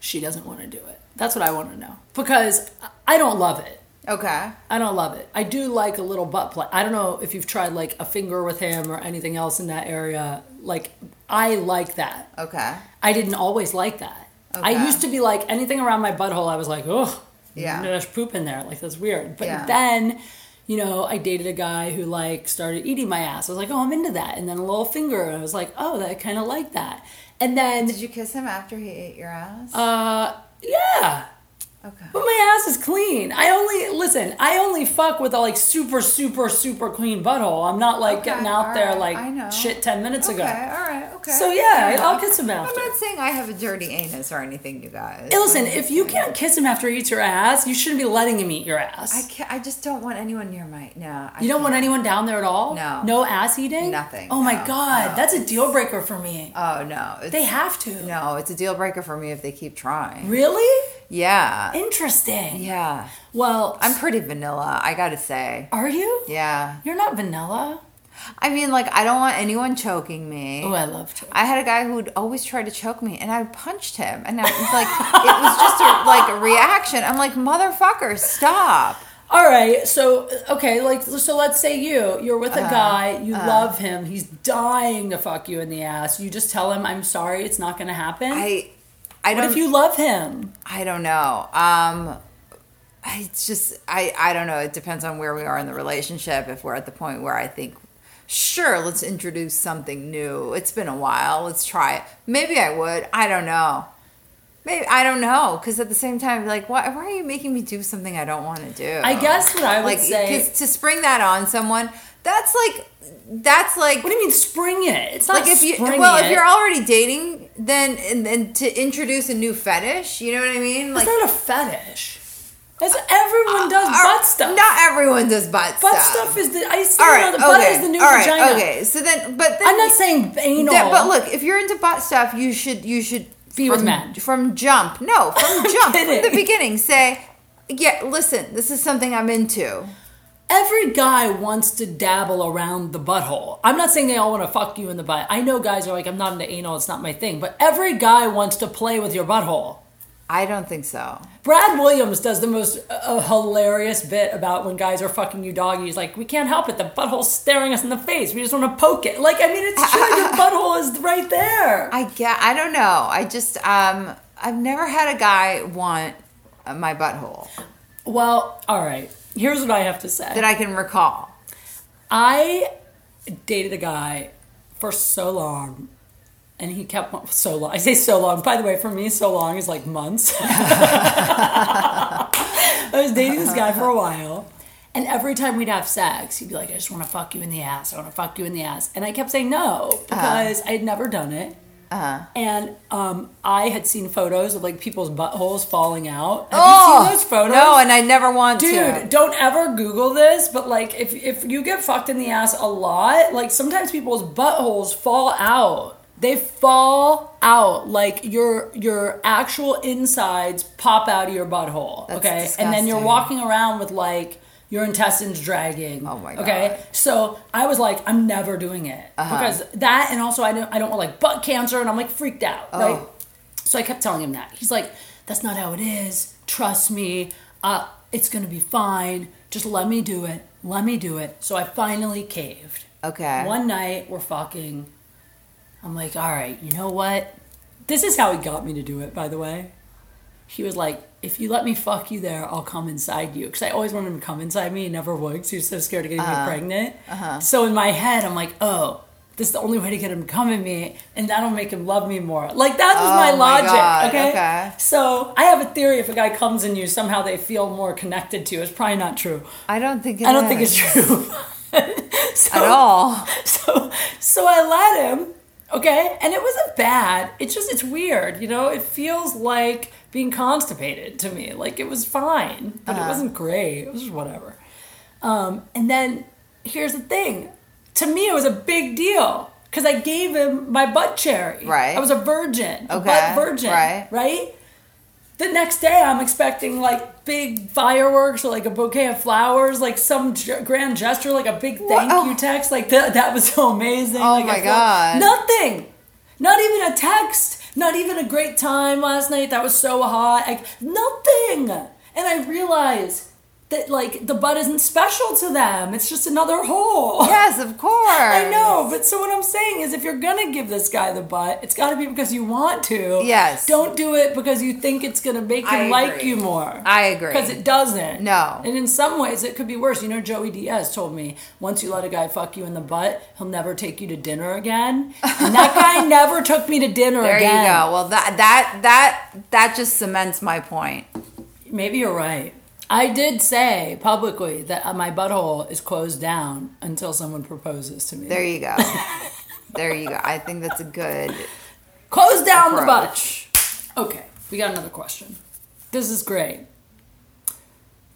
she doesn't want to do it. That's what I want to know. Because I don't love it. Okay. I don't love it. I do like a little butt play. I don't know if you've tried like a finger with him or anything else in that area. Like I like that. Okay. I didn't always like that. I used to be like anything around my butthole. I was like, oh, Yeah. there's poop in there. Like that's weird. But Yeah. then, you know, I dated a guy who like started eating my ass. I was like, oh, I'm into that. And then a little finger. And I was like, oh, that kind of like that. And then, Did you kiss him after he ate your ass? uh, yeah. Okay. But my ass is clean. I only listen. I only fuck with a like super, super, super clean butthole. I'm not like Okay, getting out there alright, like shit ten minutes ago. Okay, ago. all right, okay. So, yeah, I'll kiss him after. I'm not saying I have a dirty anus or anything, you guys. Hey, listen, if you can't kiss him after he eats your ass, you shouldn't be letting him eat your ass. I can't. I just don't want anyone near my. No. I you don't want can't. anyone down there at all. No. No ass eating. Nothing, Oh my god, no. that's a deal breaker for me. Oh no. They have to. No, it's a deal breaker for me if they keep trying. Really Yeah. interesting. Yeah. Well, I'm pretty vanilla. I gotta say. are you? Yeah. You're not vanilla. I mean, like, I don't want anyone choking me. Oh, I love to. I had a guy who would always try to choke me, and I punched him, and I was like, it was just a, like a reaction. I'm like, motherfucker, stop. All right, so okay, like so let's say you you're with a uh-huh. guy, you uh-huh. love him, he's dying to fuck you in the ass. You just tell him, "I'm sorry, it's not going to happen." I, I don't. if you love him? I don't know. Um, I- just I I don't know. It depends on where we are in the relationship. If we're at the point where I think, sure, let's introduce something new. It's been a while. Let's try it. Maybe I would. I don't know. Maybe I don't know. Because at the same time, like, why why are you making me do something I don't want to do? I guess what I would like say. to spring that on someone. That's like that's like What do you mean spring it? It's not like if you well it. if you're already dating then and, and to introduce a new fetish you know what i mean it's like not a fetish. That's everyone does uh, butt stuff. not everyone does butt, butt stuff Butt stuff is the I it right the butt okay is the new all right vagina. okay so then but then I'm not saying anal. that- but look if you're into butt stuff you should you should Be with from, men. from jump no from jump from the beginning say yeah listen this is something i'm into Every guy wants to dabble around the butthole. I'm not saying they all want to fuck you in the butt. I know guys are like, I'm not into anal, it's not my thing. But every guy wants to play with your butthole. i don't think so Brad Williams does the most uh, hilarious bit about when guys are fucking you doggy. He's like, we can't help it. The butthole's staring us in the face. We just want to poke it. Like, I mean, it's true. Your butthole is right there. i get i don't know i just um i've never had a guy want uh, my butthole Well, all right. Here's what I have to say. that i can recall I dated a guy for so long, and he kept so long. I say so long. By the way, for me, so long is like months. I was dating this guy for a while, and every time we'd have sex, he'd be like, "I just want to fuck you in the ass. I want to fuck you in the ass," and I kept saying no uh-huh. because I had never done it. Uh-huh And um, I had seen photos of like people's buttholes falling out. Have oh you seen those photos? no and i never want Dude, to Dude, don't ever Google this, but like if if you get fucked in the ass a lot, like sometimes people's buttholes fall out. They fall out like your your actual insides pop out of your butthole. That's okay, and then you're walking around with like your intestines dragging. Oh my God. Uh-huh. so I was like, I'm never doing it because that, and also I don't I don't want like butt cancer, and I'm like freaked out. Right. Oh. So I kept telling him that. He's like, That's not how it is. Trust me. Uh, it's gonna be fine. Just let me do it. Let me do it. So I finally caved. Okay. One night we're fucking. I'm like, all right, you know what? This is how he got me to do it, by the way. He was like, if you let me fuck you there, I'll come inside you. Because I always wanted him to come inside me. He never would because he was so scared of getting me uh-huh. pregnant. Uh-huh. So in my head, I'm like, oh, this is the only way to get him to come in me. And that'll make him love me more. Like, that was Oh my my logic. God, okay? okay. So I have a theory if a guy comes in you, somehow they feel more connected to you. It's probably not true. I don't think it I don't think it's true. So- at all. so so I let him, okay, and it wasn't bad. It's just it's weird, you know. It feels like being constipated to me. Like it was fine, but Uh-huh. it wasn't great. It was just whatever. Um, and then here's the thing: to me, it was a big deal because I gave him my butt cherry. Right. I was a virgin, a Okay, butt virgin. right. Right. The next day, I'm expecting like big fireworks or like a bouquet of flowers, like some grand gesture, like a big thank Wow. you text. Like that, that was so amazing. Oh Like, my God. Nothing. Not even a text. Not even a great time last night. That was so hot. Like nothing. And I realized that like the butt isn't special to them. It's just another hole. Yes, of course. I know, but so what I'm saying is, if you're gonna give this guy the butt, it's got to be because you want to. Yes. Don't do it because you think it's gonna make him like you more. I agree. Because it doesn't. No. And in some ways, it could be worse. You know, Joey Diaz told me once you let a guy fuck you in the butt, he'll never take you to dinner again. And that guy never took me to dinner There again. you go. Well, that that that that just cements my point. Maybe you're right. I did say publicly that my butthole is closed down until someone proposes to me. There you go. there you go. I think that's a good. Close down the approach. butt. Okay, we got another question. This is great.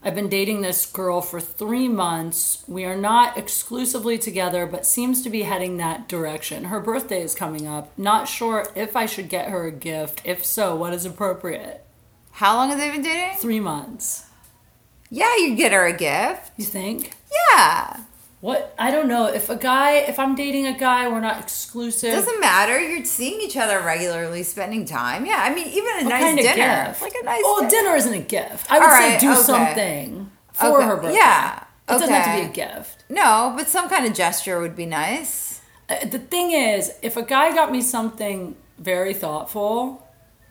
I've been dating this girl for three months. We are not exclusively together, but seems to be heading that direction. Her birthday is coming up. Not sure if I should get her a gift. If so, what is appropriate? How long have they been dating? Three months. Yeah, you get her a gift. You think? Yeah, What? I don't know. If a guy, if I'm dating a guy, we're not exclusive. doesn't matter. You're seeing each other regularly, spending time. Yeah, I mean, even a What nice kind of dinner, gift? like a nice. Oh, dinner. dinner isn't a gift. I would All say do okay. something for Okay, her birthday. yeah, It doesn't have to be a gift. No, but some kind of gesture would be nice. Uh, The thing is, if a guy got me something very thoughtful,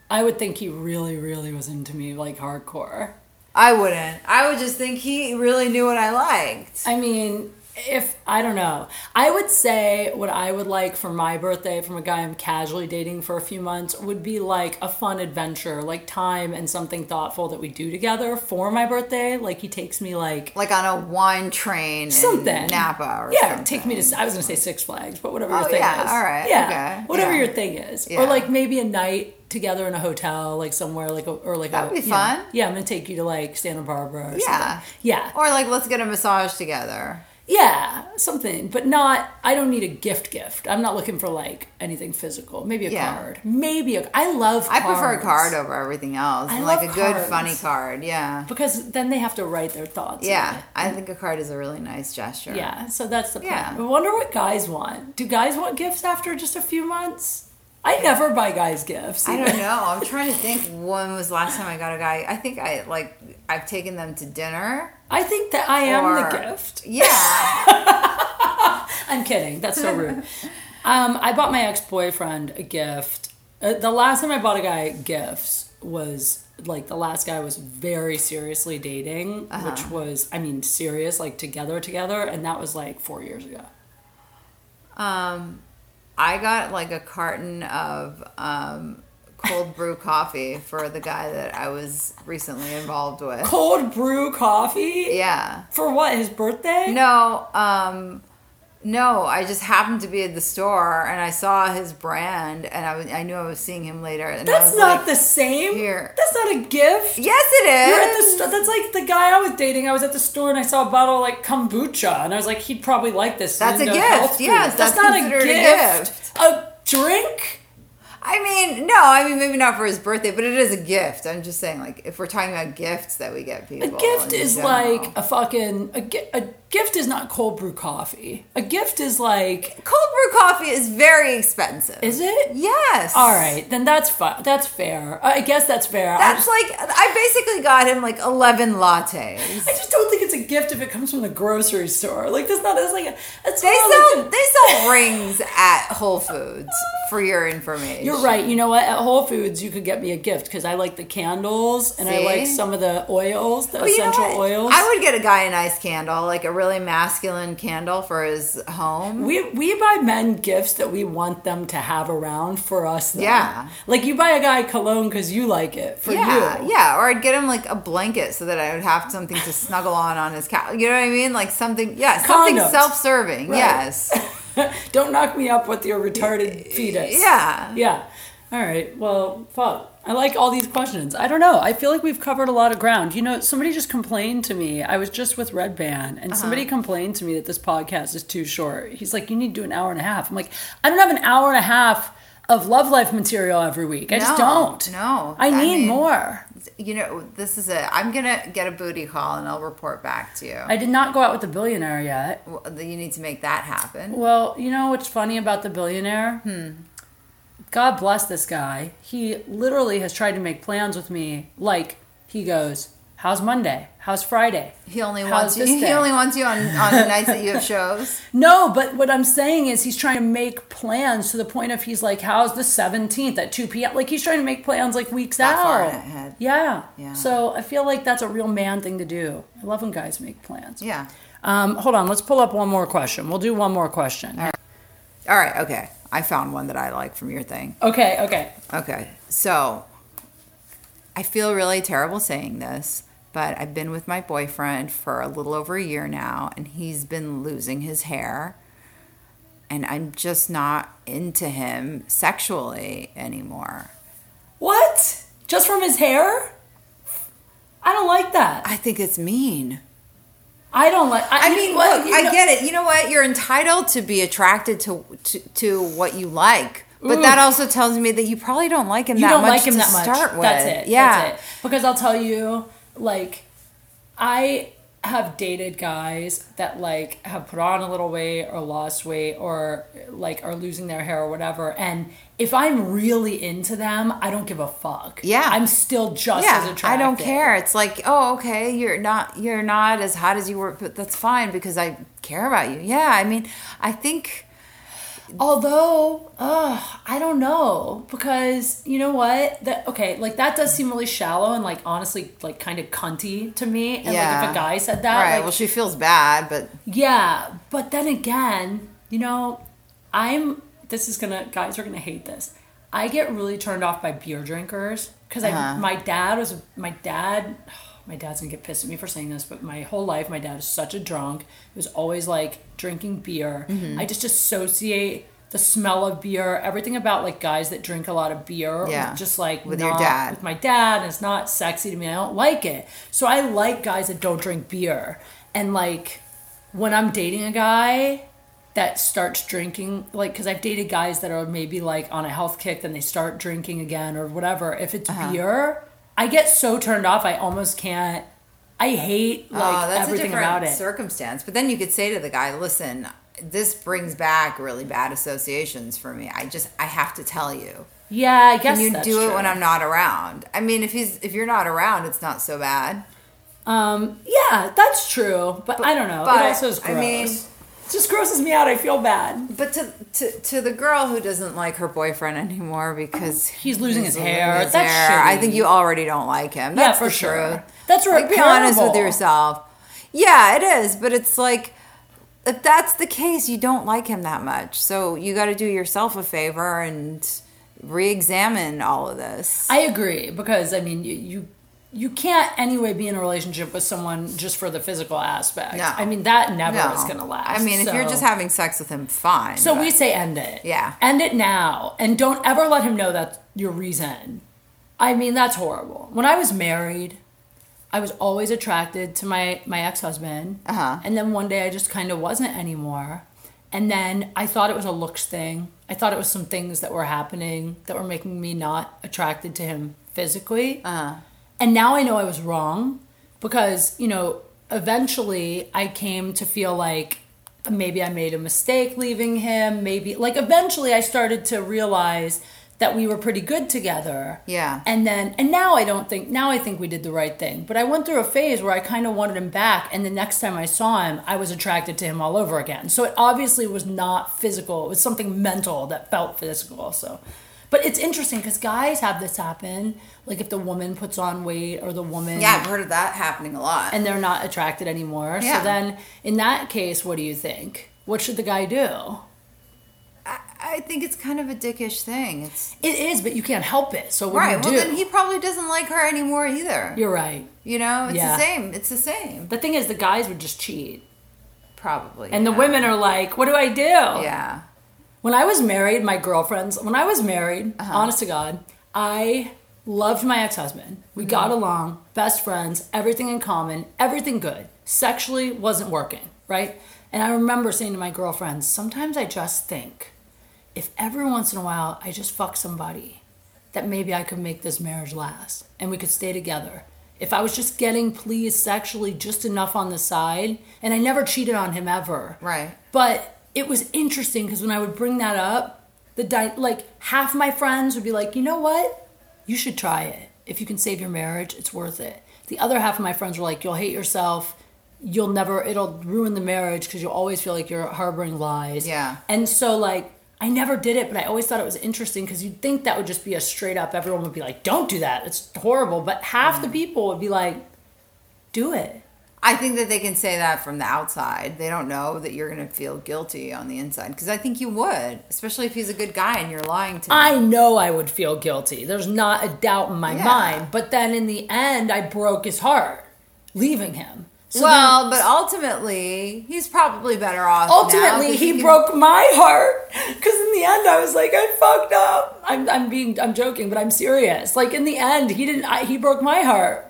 I would think he really, really was into me like hardcore. I wouldn't. I would just think he really knew what I liked. I mean, if I don't know, I would say what I would like for my birthday from a guy I'm casually dating for a few months would be like a fun adventure, like time and something thoughtful that we do together for my birthday. Like he takes me like Like on a wine train something in Napa or yeah something. take me to i was gonna say six flags but whatever Oh, your thing yeah, is all right, yeah okay, whatever yeah. your thing is Yeah. or like maybe a night together in a hotel like somewhere like a, or like That a, would be you know, fun. yeah i'm gonna take you to like santa barbara or Yeah. something. yeah Or like, let's get a massage together. yeah something but not i don't need a gift gift i'm not looking for like anything physical maybe a Yeah. card maybe a i love I prefer a card over everything else. I like a good, funny card. Yeah. because then they have to write their thoughts Yeah. I think a card is a really nice gesture. Yeah, so that's the plan. Yeah. I wonder what guys want. Do guys want gifts after just a few months? I never buy guys gifts. I don't know. I'm trying to think when was the last time I got a guy. I think I like I've taken them to dinner. I think that I am Or- the gift. Yeah. I'm kidding. That's so rude. um, I bought my ex boyfriend a gift. Uh, the last time I bought a guy gifts was like the last guy I was very seriously dating, Uh-huh. which was I mean serious, like together together, and that was like four years ago. um, I got like a carton of um, cold brew coffee for the guy that I was recently involved with. Cold brew coffee. Yeah. For what? His birthday? No, um, no, I just happened to be at the store and I saw his brand and I, was, I knew I was seeing him later. And That's not like, the same. Here. That's not a gift. Yes, it is. You're at the store. That's like the guy I was dating. I was at the store and I saw a bottle of like kombucha, and I was like, he'd probably like this. That's a gift. Yes, that's, that's not a considered a gift. gift. A drink. I mean, no, I mean maybe not for his birthday, but it is a gift. I'm just saying, like, if we're talking about gifts that we get people, A gift is general. like a fucking a, a gift is not cold brew coffee. A gift is like, Cold brew coffee is very expensive. is it? Yes. All right, then that's fine. That's fair. I guess that's fair. That's just, like I basically got him like eleven lattes. I just don't think it's a gift if it comes from the grocery store. Like that's not. That's like. A, it's They sell like a- they sell rings at Whole Foods for your information. You're right. You know what? At Whole Foods, you could get me a gift because I like the candles and I like some of the oils, the Well, you know essential oils. I would get a guy a nice candle, like a really masculine candle for his home. we we buy men gifts that we want them to have around for us. though. Yeah. Like you buy a guy cologne because you like it for yeah, you. yeah. Or I'd get him like a blanket so that I would have something to snuggle on on his couch. You know what I mean? Like something, yeah, something Condoms. self-serving. Right. Yes. Don't knock me up with your retarded fetus. Yeah. Yeah. All right. Well, fuck. I like all these questions. I don't know. I feel like we've covered a lot of ground. You know, somebody just complained to me. I was just with Red Band, and somebody Uh-huh. complained to me that this podcast is too short. He's like, "You need to do an hour and a half." I'm like, "I don't have an hour and a half of love life material every week. I just don't. no. I I need mean- more." You know, this is it. I'm gonna get a booty call and I'll report back to you. I did not go out with the billionaire yet. Well, you need to make that happen. Well, you know what's funny about the billionaire? Hmm. God bless this guy. He literally has tried to make plans with me. Like he goes, "How's Monday? How's Friday?" He only How's wants you. He only wants you on on the nights that you have shows. No, but what I'm saying is he's trying to make plans to the point of he's like, "How's the 17th at 2 p.m.?" Like he's trying to make plans like weeks That out. far ahead. Yeah. Yeah. So I feel like that's a real man thing to do. I love when guys make plans. Yeah. Um, hold on, let's pull up one more question. We'll do one more question. All right. Okay. I found one that I like from your thing. Okay. Okay. Okay. So I feel really terrible saying this, but I've been with my boyfriend for a little over a year now, and he's been losing his hair. And I'm just not into him sexually anymore. What? Just from his hair? I don't like that. I think it's mean. I don't like. I, I mean, look, you I know- get it. You know what? You're entitled to be attracted to to, to what you like, but Ooh. that also tells me that you probably don't like him You that don't much like him to that much. start with. That's it. Yeah. That's it. Because I'll tell you, like, I have dated guys that like have put on a little weight or lost weight or like are losing their hair or whatever, and if I'm really into them, I don't give a fuck. Yeah. I'm still just as yeah, attracted. I don't care. It's like, oh, okay, you're not you're not as hot as you were, but that's fine because I care about you. Yeah, I mean, I think Although, uh, I don't know because you know what? That okay, like that does seem really shallow and like honestly, like kind of cunty to me. And like if a guy said that, right. like, well, she feels bad, but yeah. But then again, you know, I'm. This is gonna guys are gonna hate this. I get really turned off by beer drinkers because I Uh-huh. my dad was my dad. My dad's gonna get pissed at me for saying this, but my whole life, my dad was such a drunk. He was always like drinking beer. Mm-hmm. I just associate the smell of beer, everything about like guys that drink a lot of beer, Yeah. just like With your dad. with my dad, and it's not sexy to me. I don't like it. So I like guys that don't drink beer, and like when I'm dating a guy that starts drinking, like, because I've dated guys that are maybe like on a health kick, then they start drinking again or whatever. If it's Uh-huh. beer, I get so turned off, I almost can't. I hate like oh, that's a everything different about it. circumstance. But then you could say to the guy, "Listen, this brings back really bad associations for me. I just I have to tell you." yeah, I guess Can you do it true. when I'm not around? I mean, if he's if you're not around, it's not so bad. Um, yeah, that's true, but, I don't know. but, it also is I mean- just grosses me out. I feel bad. But to, to to the girl who doesn't like her boyfriend anymore because oh, He's losing his hair. his That's hair, I think you already don't like him. Yeah, That's for the sure. truth. That's like, be honest with yourself. Yeah, it is, but it's like if that's the case, you don't like him that much. So you got to do yourself a favor and re-examine all of this. I agree because I mean you, you you can't anyway be in a relationship with someone just for the physical aspect. No. I mean that never No. is going to last. I mean, if you're just having sex with him, fine. so but- we say end it. Yeah. end it now, and don't ever let him know that's your reason. I mean that's horrible. When I was married, I was always attracted to my my ex husband, Uh-huh. and then one day I just kind of wasn't anymore. And then I thought it was a looks thing. I thought it was some things that were happening that were making me not attracted to him physically. Uh-huh. And now I know I was wrong because, you know, eventually I came to feel like maybe I made a mistake leaving him. Maybe, like, eventually I started to realize that we were pretty good together. Yeah. And then, and now I don't think, now I think we did the right thing. But I went through a phase where I kind of wanted him back. And the next time I saw him, I was attracted to him all over again. So it obviously was not physical, it was something mental that felt physical. So, but it's interesting because guys have this happen. Like if the woman puts on weight or the woman. Yeah, I've heard of that happening a lot. And they're not attracted anymore. Yeah. So then, in that case, what do you think? What should the guy do? I, I think it's kind of a dickish thing. It's It is, but you can't help it. So what right. do Well, you do? then he probably doesn't like her anymore either. You're right. you know, it's Yeah. the same. It's the same. The thing is, the guys would just cheat. Probably. And the women are like, what do I do? Yeah. When I was married, my girlfriends, when I was married, Uh-huh. honest to God, I loved my ex husband. We Mm-hmm. got along, best friends, everything in common, everything good. Sexually wasn't working, right? And I remember saying to my girlfriends, sometimes I just think if every once in a while I just fuck somebody, that maybe I could make this marriage last and we could stay together. If I was just getting pleased sexually just enough on the side, and I never cheated on him ever. Right. But it was interesting because when I would bring that up, the di- like half my friends would be like, you know what, you should try it. If you can save your marriage, it's worth it. The other half of my friends were like, you'll hate yourself. You'll never. It'll ruin the marriage because you'll always feel like you're harboring lies. Yeah. And so like. I never did it, but I always thought it was interesting because you'd think that would just be a straight up, everyone would be like, don't do that. It's horrible. But half the mm. people would be like, do it. I think that they can say that from the outside. They don't know that you're going to feel guilty on the inside because I think you would, especially if he's a good guy and you're lying to him. I know I would feel guilty. There's not a doubt in my Yeah. mind. But then in the end, I broke his heart, leaving him. So well, then- but ultimately, he's probably better off. ultimately, he can- broke my heart. Because in the end, I was like, I fucked up. I'm, I'm being, I'm joking, but I'm serious. Like in the end, he didn't. I, he broke my heart.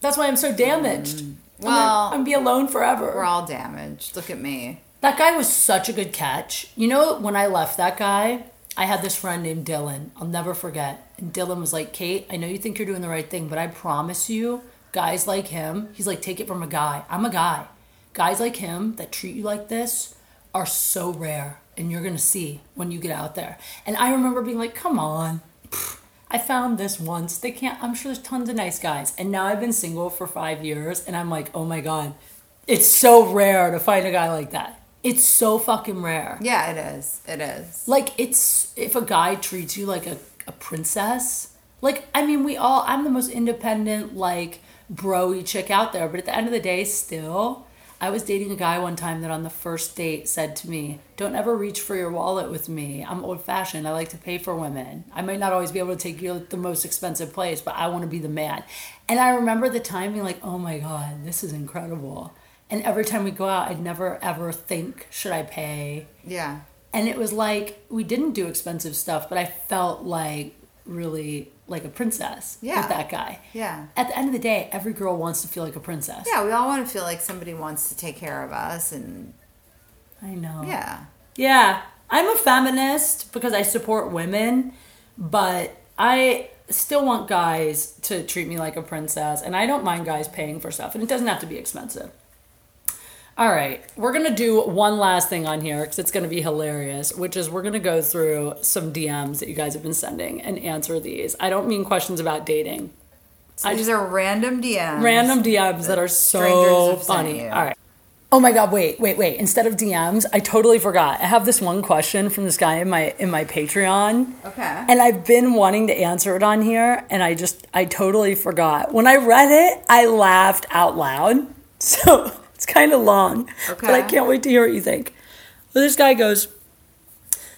That's why I'm so damaged. Well, gonna- I'm be alone forever. We're all damaged. Look at me. That guy was such a good catch. You know, when I left that guy, I had this friend named Dylan. I'll never forget. And Dylan was like, Kate, I know you think you're doing the right thing, but I promise you, guys like him, he's like, take it from a guy. I'm a guy. Guys like him that treat you like this are so rare. And you're going to see when you get out there. And I remember being like, come on. Pfft, I found this once. They can't, I'm sure there's tons of nice guys. And now I've been single for five years. And I'm like, oh my God. It's so rare to find a guy like that. It's so fucking rare. Yeah, it is. It is. Like it's if a guy treats you like a, a princess. Like I mean, we all. I'm the most independent, like broy chick out there. But at the end of the day, still, I was dating a guy one time that on the first date said to me, "Don't ever reach for your wallet with me. I'm old fashioned. I like to pay for women. I might not always be able to take you to the most expensive place, but I want to be the man." And I remember the time being like, "Oh my god, this is incredible." And every time we go out, I'd never ever think, "Should I pay?" Yeah. and it was like we didn't do expensive stuff but i felt like really like a princess Yeah. with that guy Yeah. at the end of the day every girl wants to feel like a princess Yeah, we all want to feel like somebody wants to take care of us and i know yeah. yeah i'm a feminist because i support women but i still want guys to treat me like a princess and i don't mind guys paying for stuff and it doesn't have to be expensive all right, we're gonna do one last thing on here because it's gonna be hilarious, which is we're gonna go through some DMs that you guys have been sending and answer these. I don't mean questions about dating, So these are random DMs. random DMs that are so funny. All right. Oh my god, wait, wait, wait. Instead of DMs, I totally forgot. I have this one question from this guy in my in my Patreon. Okay. And I've been wanting to answer it on here and I just I totally forgot. When I read it, I laughed out loud. So kind of long. But I can't wait to hear what you think. This guy goes,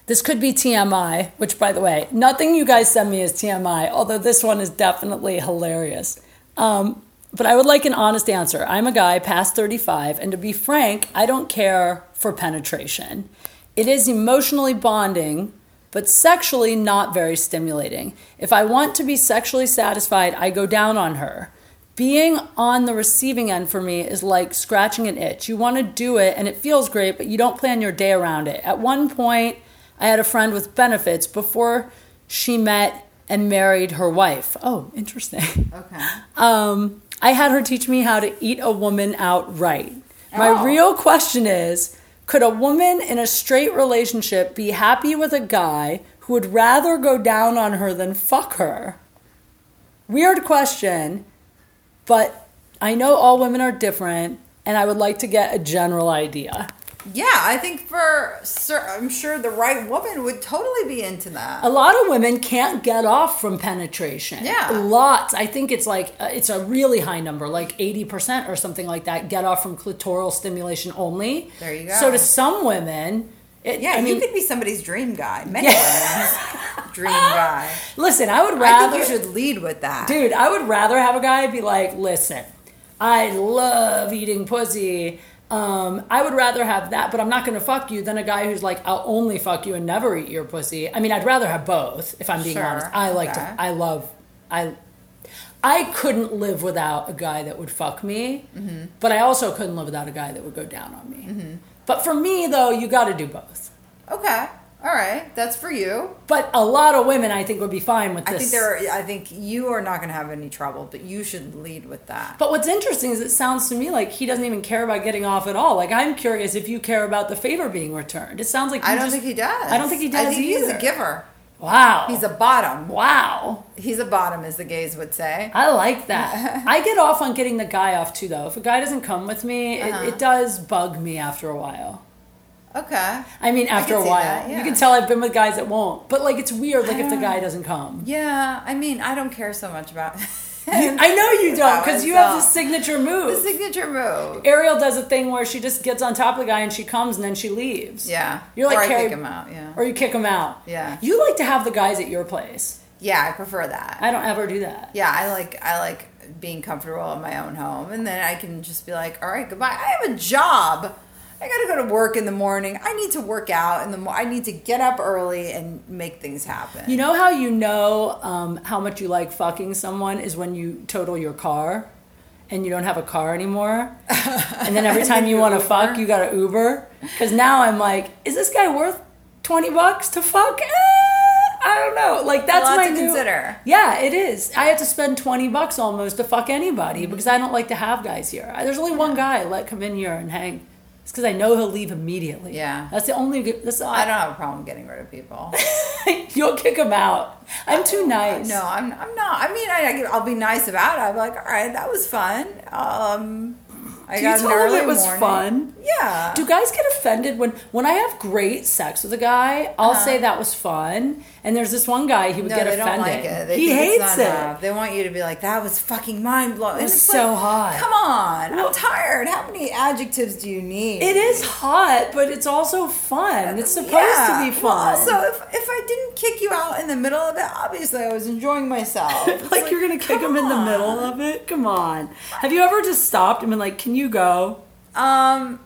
this could be TMI, which, by the way, nothing you guys send me is TMI, although this one is definitely hilarious. Um, but I would like an honest answer. I'm a guy past 35, and to be frank, I don't care for penetration. It is emotionally bonding, but sexually not very stimulating. If I want to be sexually satisfied, I go down on her. Being on the receiving end for me is like scratching an itch. You want to do it and it feels great, but you don't plan your day around it. At one point, I had a friend with benefits before she met and married her wife. Oh, interesting. Okay. Um, I had her teach me how to eat a woman out right. My Oh. real question is could a woman in a straight relationship be happy with a guy who would rather go down on her than fuck her? Weird question, but I know all women are different, and I would like to get a general idea. Yeah, I think for cer I'm sure the right woman would totally be into that. A lot of women can't get off from penetration. Yeah. Lots. I think it's like, uh, it's a really high number, like 80% or something like that, get off from clitoral stimulation only. There you go. So to some women, it, Yeah, I mean, you could be somebody's dream guy. Many women's dream guy. listen, I would I rather. think you should lead with that. Dude, I would rather have a guy be like, listen, I love eating pussy. Um, I would rather have that, but I'm not going to fuck you than a guy who's like, I'll only fuck you and never eat your pussy. I mean, I'd rather have both, if I'm being Sure, honest. I like okay. to, I love, I, I couldn't live without a guy that would fuck me, Mm-hmm. but I also couldn't live without a guy that would go down on me. But for me, though, you got to do both. Okay. All right. That's for you. But a lot of women, I think, would be fine with this. I think there. Are, I think you are not going to have any trouble, but you should lead with that. But what's interesting is it sounds to me like he doesn't even care about getting off at all. Like I'm curious if you care about the favor being returned. It sounds like I don't just- think he does. I don't think he does I think either. he's a giver. Wow, He's a bottom. wow. He's a bottom, as the gays would say. I like that. I get off on getting the guy off too, though. If a guy doesn't come with me, Uh-huh. it, it does bug me after a while. Okay. I mean, after can a while, that, yeah. you can tell I've been with guys that won't. But like, it's weird. Like if the guy doesn't come. Yeah. I mean, I don't care so much about. I know you don't because you have the signature move. the signature move. Ariel does a thing where she just gets on top of the guy and she comes and then she leaves. Yeah. You're like or I Carrie- kick him out. Yeah. Or you kick him out. Yeah. You like to have the guys at your place. Yeah, I prefer that. I don't ever do that. yeah, I like I like being comfortable in my own home, and then I can just be like, all right, goodbye. I have a job. I got to go to work in the morning. I need to work out in the mo- I need to get up early and make things happen. You know how you know um, how much you like fucking someone is when you total your car and you don't have a car anymore. And then every time you want to fuck, you got to Uber. Because now I'm like, is this guy worth 20 bucks to fuck? Eh, I don't know. Like, that's lot my to new- consider. Yeah, it is. I have to spend 20 bucks almost to fuck anybody Mm-hmm. because I don't like to have guys here. There's only one guy I let come in here and hang. It's because I know he'll leave immediately. Yeah. That's the only. That's I don't have a problem getting rid of people. You'll kick him out. I'm too nice. no, I'm, I'm not. I mean, I, I'll be nice about it. I'll be like, all right, that was fun. Um, I you got an tell him it was morning. fun? Yeah. Do guys get offended when when I have great sex with a guy? I'll say that was fun, and there's this one guy he would no, get they offended. don't like it. They he hates it. enough. They want you to be like, "That was fucking mind blowing." It was so hot. Come on, Well- I'm tired. How many adjectives do you need? It is hot, but it's also fun. It's supposed Yeah. to be Well, fun. also, if, if I didn't kick you out in the middle of it, obviously I was enjoying myself. It's like, you're gonna kick him in the middle of it? Come on. Have you ever just stopped and been like, "Can you go?" Um,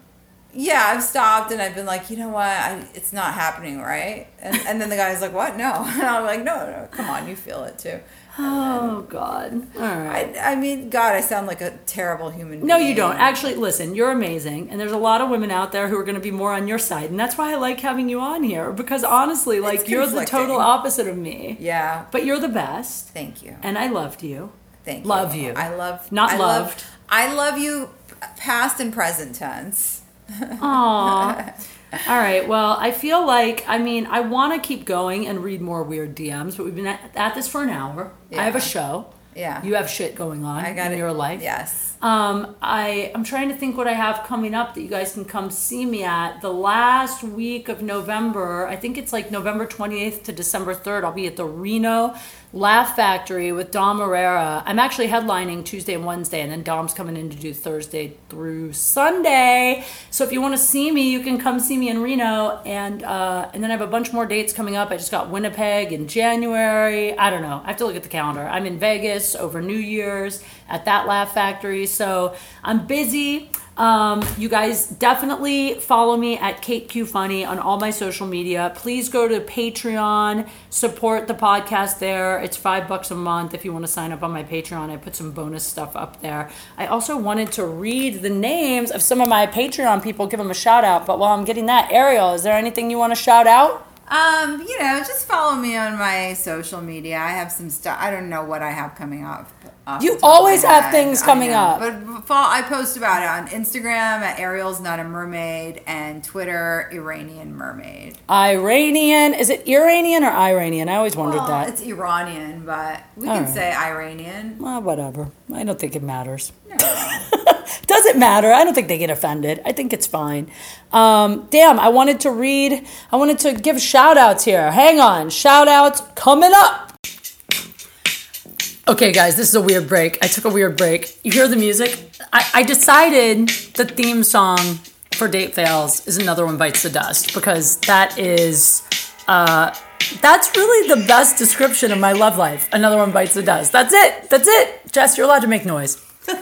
yeah, I've stopped and I've been like, you know what, I, it's not happening, right? And, and then the guy's like, what? No. And I'm like, no, no, come on, you feel it too. Oh God. All right. I, I mean, God, I sound like a terrible human No, being. you don't. Actually, listen, you're amazing. And there's a lot of women out there who are going to be more on your side. And that's why I like having you on here because honestly, like, you're the total opposite of me. Yeah. But you're the best. Thank you. And I loved you. Thank you. Love you. I love Not I loved. Love, I love you past and present tense. Aw. All right. Well, I feel like, I mean, I want to keep going and read more weird DMs, but we've been at, at this for an hour. I have a show. Yeah. You have shit going on I got in it. your life. Yes. Um, I I'm trying to think what I have coming up that you guys can come see me at. The last week of November, I think it's like November 28th to December 3rd. I'll be at the Reno Laugh Factory with Dom Irrera. I'm actually headlining Tuesday and Wednesday, and then Dom's coming in to do Thursday through Sunday. So if you want to see me, you can come see me in Reno, and uh, and then I have a bunch more dates coming up. I just got Winnipeg in January. I don't know. I have to look at the calendar. I'm in Vegas over New Year's at that Laugh Factory. So I'm busy. Um, you guys definitely follow me at Kate Q Funny on all my social media. Please go to Patreon, support the podcast there. It's five bucks a month if you want to sign up on my Patreon. I put some bonus stuff up there. I also wanted to read the names of some of my Patreon people, give them a shout out. But while I'm getting that, Ariel, is there anything you want to shout out? Um, you know, just follow me on my social media. I have some stuff. I don't know what I have coming up. off You the top of always have things coming up. But fall, I post about it on Instagram at Ariel's Not a Mermaid and Twitter Iranian Mermaid. Iranian. Is it Iranian or Iranian? I always wondered Well, that. it's Iranian, but we All can right. say Iranian. Well, whatever. I don't think it matters. Doesn't matter. I don't think they get offended. I think it's fine. Um, damn, I wanted to read, I wanted to give shout outs here. Hang on. Shout outs coming up. Okay, guys, this is a weird break. I took a weird break. You hear the music? I, I decided the theme song for Date Fails is Another One Bites the Dust because that is. Uh, that's really the best description of my love life. Another one bites the dust. That's it. That's it. Jess, you're allowed to make noise.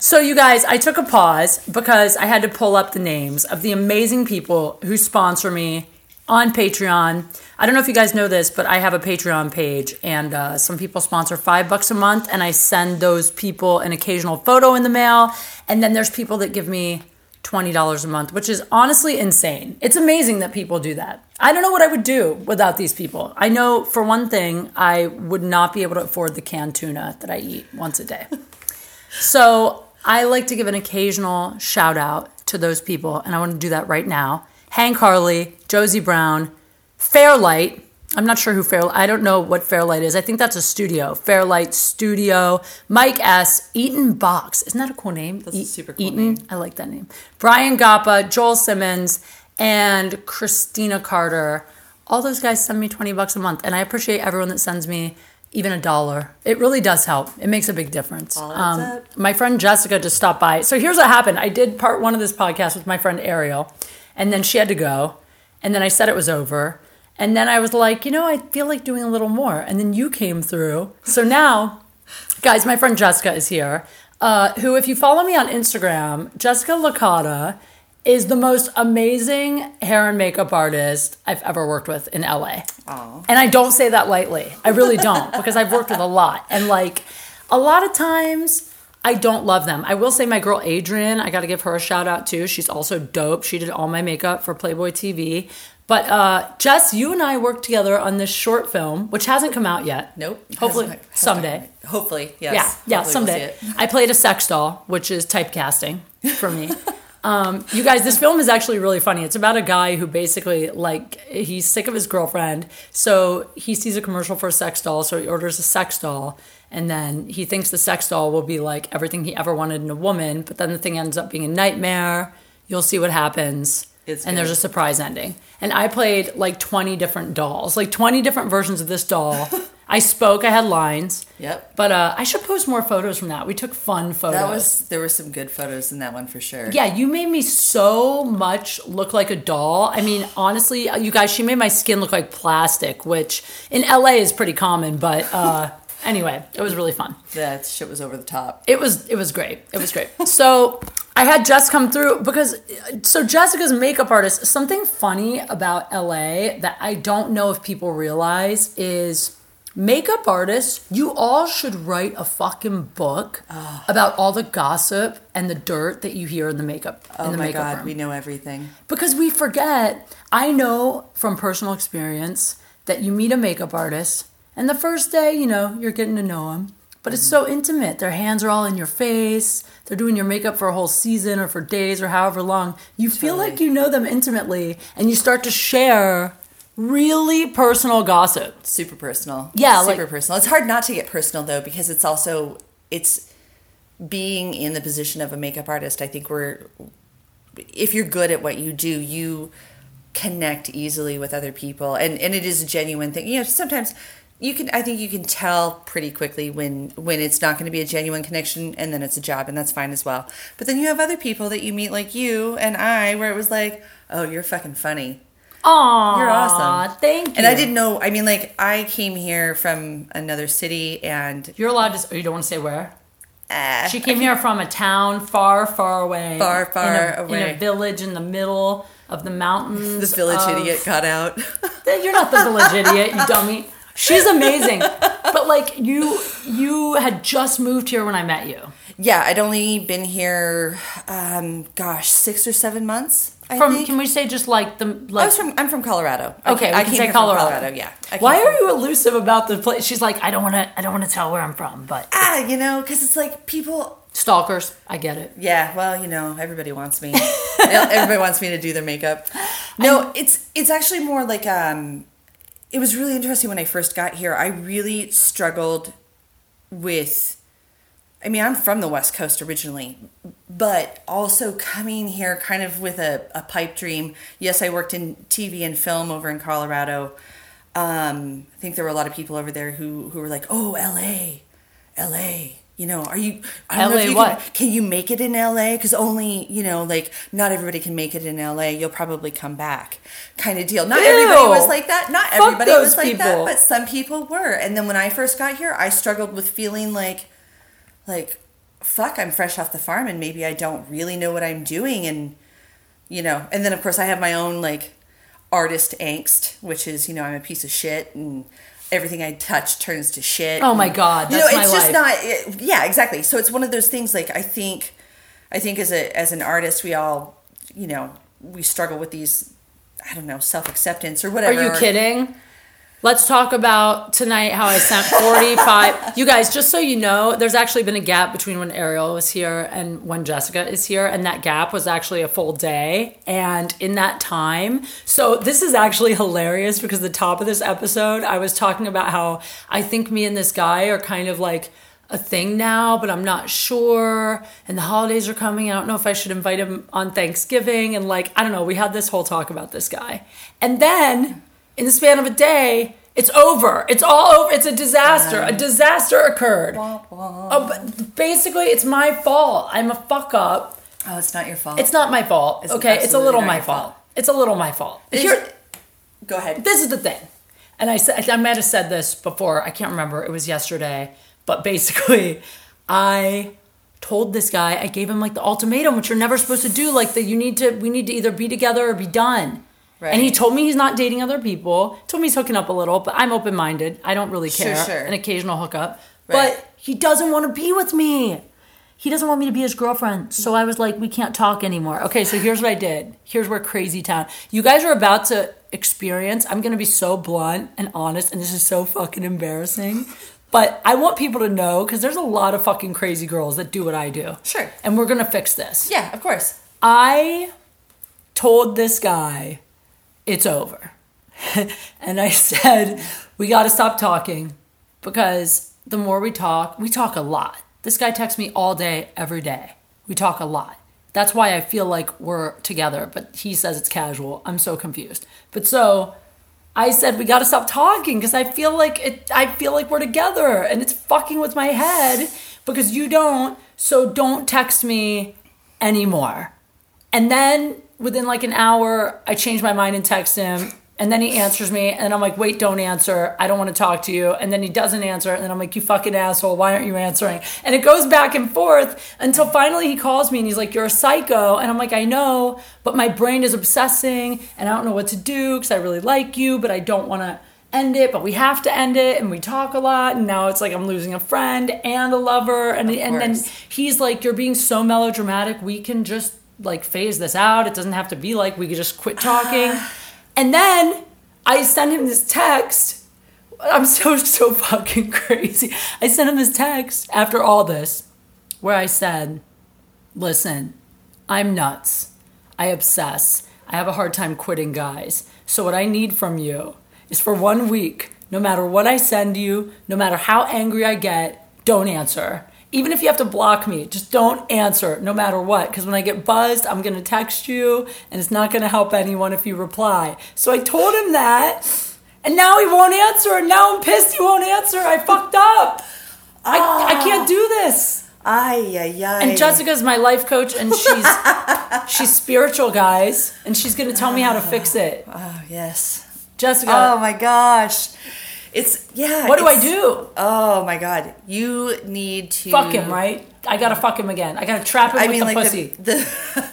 So, you guys, I took a pause because I had to pull up the names of the amazing people who sponsor me on Patreon. I don't know if you guys know this, but I have a Patreon page, and uh, some people sponsor five bucks a month, and I send those people an occasional photo in the mail. And then there's people that give me $20 a month, which is honestly insane. It's amazing that people do that. I don't know what I would do without these people. I know for one thing, I would not be able to afford the canned tuna that I eat once a day. So I like to give an occasional shout out to those people, and I want to do that right now. Hank Harley, Josie Brown, Fairlight. I'm not sure who Fairlight. I don't know what Fairlight is. I think that's a studio. Fairlight Studio. Mike S. Eaton Box. Isn't that a cool name? That's a super cool Eaton. name. I like that name. Brian Gappa, Joel Simmons, and Christina Carter. All those guys send me 20 bucks a month, and I appreciate everyone that sends me even a dollar. It really does help. It makes a big difference. Um, All adds up. my friend Jessica just stopped by. So here's what happened. I did part one of this podcast with my friend Ariel, and then she had to go, and then I said it was over. And then I was like, you know, I feel like doing a little more. And then you came through. So now guys, my friend Jessica is here. Uh, who, if you follow me on Instagram, Jessica Licata is the most amazing hair and makeup artist I've ever worked with in LA. Aw. And I don't say that lightly. I really don't because I've worked with a lot. And like a lot of times I don't love them. I will say my girl Adrian, I got to give her a shout out too. She's also dope. She did all my makeup for Playboy TV. But uh, Jess, you and I worked together on this short film, which hasn't come out yet. Nope. Hopefully Hasn't- hasn't- someday. Hopefully, yes. Yeah, yeah, Hopefully we'll someday. I played a sex doll, which is typecasting for me. um, you guys, this film is actually really funny. It's about a guy who basically, like, he's sick of his girlfriend. So he sees a commercial for a sex doll. So he orders a sex doll. And then he thinks the sex doll will be like everything he ever wanted in a woman. But then the thing ends up being a nightmare. You'll see what happens. It's and there's a surprise ending. And I played like 20 different dolls, like 20 different versions of this doll. I spoke, I had lines. Yep. But uh, I should post more photos from that. We took fun photos. That was there were some good photos in that one for sure. yeah, you made me so much look like a doll. I mean, honestly, you guys, she made my skin look like plastic, which in LA is pretty common. But uh, anyway, it was really fun. That shit was over the top. It was it was great. It was great. So I had Jess come through because so Jessica's makeup artist. Something funny about LA that I don't know if people realize is makeup artists, you all should write a fucking book about all the gossip and the dirt that you hear in the makeup in Oh the my makeup god, room we know everything. because we forget. I know from personal experience that you meet a makeup artist, and the first day, you know, you're getting to know them, but it's so intimate. Their hands are all in your face. They're doing your makeup for a whole season or for days or however long. You feel like you know them intimately, and you start to share really personal gossip. Super personal. Yeah, super like- personal. It's hard not to get personal though because it's also it's being in the position of a makeup artist. I think we're if you're good at what you do, you connect easily with other people, and and it is a genuine thing. You know, sometimes you can. I think you can tell pretty quickly when when it's not going to be a genuine connection, and then it's a job, and that's fine as well. But then you have other people that you meet, like you and I, where it was like, oh, you're fucking funny. Aw, You're awesome. Thank you. And I didn't know. I mean, like I came here from another city, and You're allowed to. Oh, you don't want to say where? uh, She came here from a town far, far away. Far, far in a, In a village in the middle of the mountains. the village of- idiot got out. You're not the village idiot, you dummy. She's amazing. But like you you had just moved here when I met you. Yeah, I'd only been here, um, gosh, six or seven months. I From think. can we say just like the I like was from. I'm from Colorado. Okay, we I can say from Colorado. Yeah. Why are you elusive about the place? She's like, I don't want to. I don't want to tell where I'm from, but Ah, you know, because it's like people. stalkers. I get it. Yeah, well, you know, everybody wants me. everybody wants me to do their makeup. No, it's it's actually more like um, it was really interesting when I first got here. I really struggled with. I mean, I'm from the West Coast originally, but also coming here kind of with a, a pipe dream. Yes, I worked in TV and film over in Colorado. Um, I think there were a lot of people over there who, who were like, oh, LA, LA. You know, are you? I don't know LA if you what? Can, can you make it in LA? Because only you know, like not everybody can make it in LA. You'll probably come back, kind of deal. Not everybody Ew. was like that. Not Fuck everybody was like people. that, but some people were. And then when I first got here, I struggled with feeling like, like, fuck, I'm fresh off the farm, and maybe I don't really know what I'm doing, and you know. And then of course I have my own like artist angst, which is you know I'm a piece of shit and. Everything I touch turns to shit. Oh my God, You know, my it's just life. not it- yeah exactly so it's one of those things like i think i think as a as an artist we all you know we struggle with these i don't know self-acceptance or whatever. Are you kidding? Let's talk about tonight how I sent 45. you guys, just so you know, there's actually been a gap between when Ariel was here and when Jessica is here, and that gap was actually a full day. And in that time, so this is actually hilarious because the top of this episode, I was talking about how I think me and this guy are kind of like a thing now, but I'm not sure. And the holidays are coming. I don't know if I should invite him on Thanksgiving. And like, I don't know. We had this whole talk about this guy. And then in the span of a day, it's over. It's all over. It's a disaster. A disaster occurred. Oh, but basically, it's my fault. I'm a fuck up. oh it's not your fault It's not my fault. It's okay, it's a little my fault. fault. It's a little my fault. Here, go ahead this is the thing and i said i might have said this before i can't remember it was yesterday but basically i told this guy i gave him like the ultimatum which you're never supposed to do like that you need to we need to either be together or be done Right. and he told me he's not dating other people told me he's hooking up a little but i'm open-minded i don't really Sure, care sure. an occasional hookup Right. but he doesn't want to be with me he doesn't want me to be his girlfriend. So I was like, we can't talk anymore. Okay, so here's what I did. Here's where crazy town. You guys are about to experience. I'm going to be so blunt and honest, and this is so fucking embarrassing. But I want people to know because there's a lot of fucking crazy girls that do what I do. Sure. And we're going to fix this. yeah of course I told this guy it's over. and I said, we got to stop talking because the more we talk, we talk a lot. This guy texts me all day, every day. We talk a lot. That's why I feel like we're together, but he says it's casual. I'm so confused. But so I said we got to stop talking because I feel like it I feel like we're together and it's fucking with my head because you don't. So don't text me anymore. And then within like an hour, I change my mind and text him. And then he answers me, and I'm like, wait, don't answer. I don't want to talk to you. And then he doesn't answer, and then I'm like, you fucking asshole, why aren't you answering? And it goes back and forth until finally he calls me and he's like, you're a psycho. And I'm like, I know, but my brain is obsessing, and I don't know what to do because I really like you, but I don't want to end it, but we have to end it. And we talk a lot, and now it's like I'm losing a friend and a lover. And, and then he's like, you're being so melodramatic. We can just like phase this out. It doesn't have to be like we could just quit talking. and then I send him this text. I'm so so fucking crazy. I sent him this text after all this where I said, "Listen, I'm nuts. I obsess. I have a hard time quitting guys. So what I need from you is for one week, no matter what I send you, no matter how angry I get, don't answer. Even if you have to block me, just don't answer no matter what. Because when I get buzzed, I'm going to text you and it's not going to help anyone if you reply. So I told him that. And now he won't answer. And now I'm pissed he won't answer. I fucked up. I, I can't do this. Ay, ay, ay. And Jessica's my life coach, and she's she's spiritual, guys, and she's gonna tell me how to fix it. Oh, yes. Jessica, Oh my gosh. It's, yeah. what do I do? Oh my god. You need to. Fuck him, right? I gotta fuck him again. I gotta trap him I with mean, the like pussy. the, the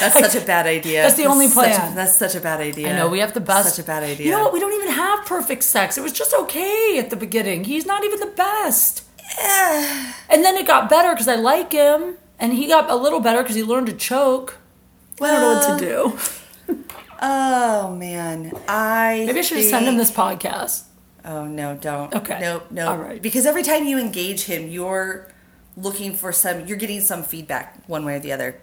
that's such a bad idea. That's the only such a- plan. that's such a bad idea. I know we have the best. That's such a bad idea. You know what? We don't even have perfect sex. It was just okay at the beginning. He's not even the best. And then it got better because I like him, and he got a little better because he learned to choke. I don't know what to do. Oh man, I Maybe I should send him this podcast. Oh no, don't. Okay. No, no. All right. Because every time you engage him, you're looking for some. You're getting some feedback one way or the other.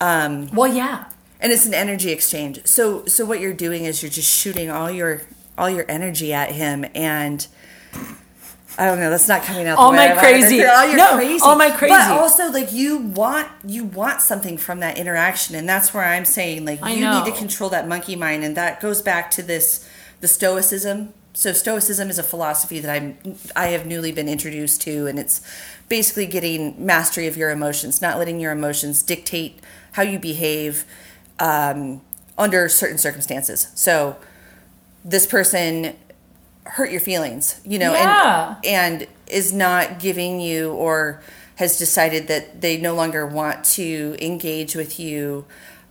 Um, Well, yeah. and it's an energy exchange. So, so what you're doing is you're just shooting all your all your energy at him, and I don't know. That's not coming out. the All way my I wanted it crazy. All your No, crazy. all my crazy. But also, like you want you want something from that interaction, and that's where I'm saying like I you know. need to control that monkey mind, and that goes back to this the stoicism. So stoicism is a philosophy that I'm I have newly been introduced to, and it's basically getting mastery of your emotions, not letting your emotions dictate how you behave um, under certain circumstances. So this person hurt your feelings, you know, Yeah. and and is not giving you or has decided that they no longer want to engage with you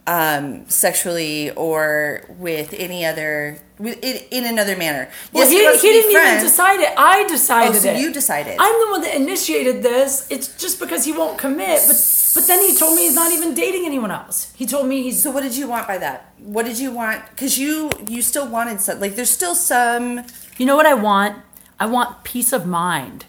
um, sexually or with any other in, in another manner. Well, Yes, he, he didn't even decide it. I decided Oh, so it. you decided. I'm the one that initiated this. It's just because he won't commit. But but then he told me he's not even dating anyone else. He told me he's So what did you want by that? What did you want? Because you you still wanted some like there's still some You know what I want? I want peace of mind.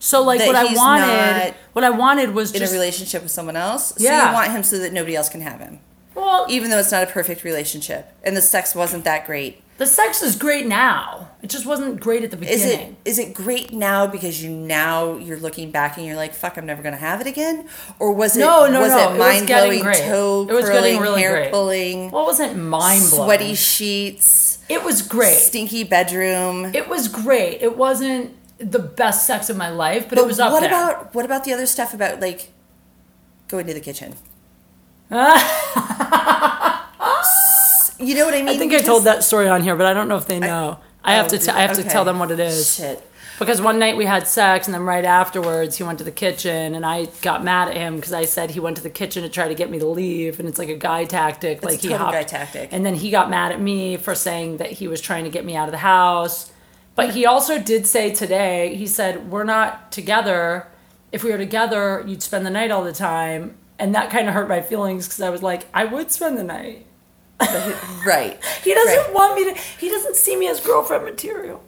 So like what I wanted, what I wanted was in just a relationship with someone else. So Yeah. you want him so that nobody else can have him. well, Even though it's not a perfect relationship and the sex wasn't that great. The sex is great now. It just wasn't great at the beginning. Is it is it great now because you now you're looking back and you're like, fuck, I'm never gonna have it again? Or was it No, no, was no. it mind blowing, toe It was curling, getting really hair great. pulling, well, wasn't mind blowing. sweaty sheets, It was great. stinky bedroom? It was great. It wasn't the best sex of my life, but, it was up what there. about what about the other stuff about like going to the kitchen? you know what I mean? I think I told that story on here, but I don't know if they know. I, have Oh, to. T- I have to tell them what it is. Shit. Because one night we had sex, and then right afterwards he went to the kitchen, and I got mad at him because I said he went to the kitchen to try to get me to leave, and it's like a guy tactic. like a he hopped, guy tactic. And then he got mad at me for saying that he was trying to get me out of the house. But he also did say today, he said, "We're not together. If we were together, you'd spend the night all the time." And that kind of hurt my feelings because I was like, I would spend the night. Right. He doesn't Right. want me to. He doesn't see me as girlfriend material.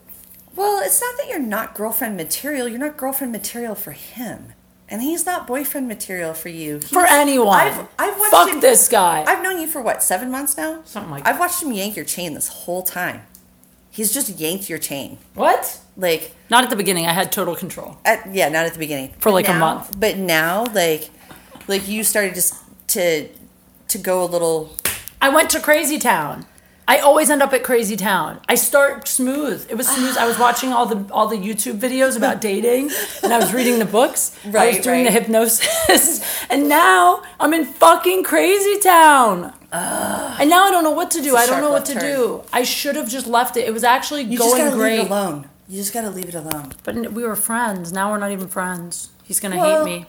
Well, it's not that you're not girlfriend material. You're not girlfriend material for him, and he's not boyfriend material for you. For anyone. I've, I've watched Fuck him, this guy. I've known you for what seven months now. Something like I've watched him yank your chain this whole time. He's just yanked your chain, what? like Not at the beginning. I had total control. at yeah, not at the beginning For like a month. But now, like, like you started just to to go a little. I went to Crazy Town. I always end up at Crazy Town. I start smooth. It was smooth. I was watching all the all the YouTube videos about dating, and I was reading the books. Right, I was Right, doing the hypnosis, and now I'm in fucking Crazy Town. and now I don't know what to do. I don't know what to turn. do. I should have just left it. It was actually You just going gotta great. leave it alone. You just gotta leave it alone. But we were friends. Now we're not even friends. He's gonna Well, hate me.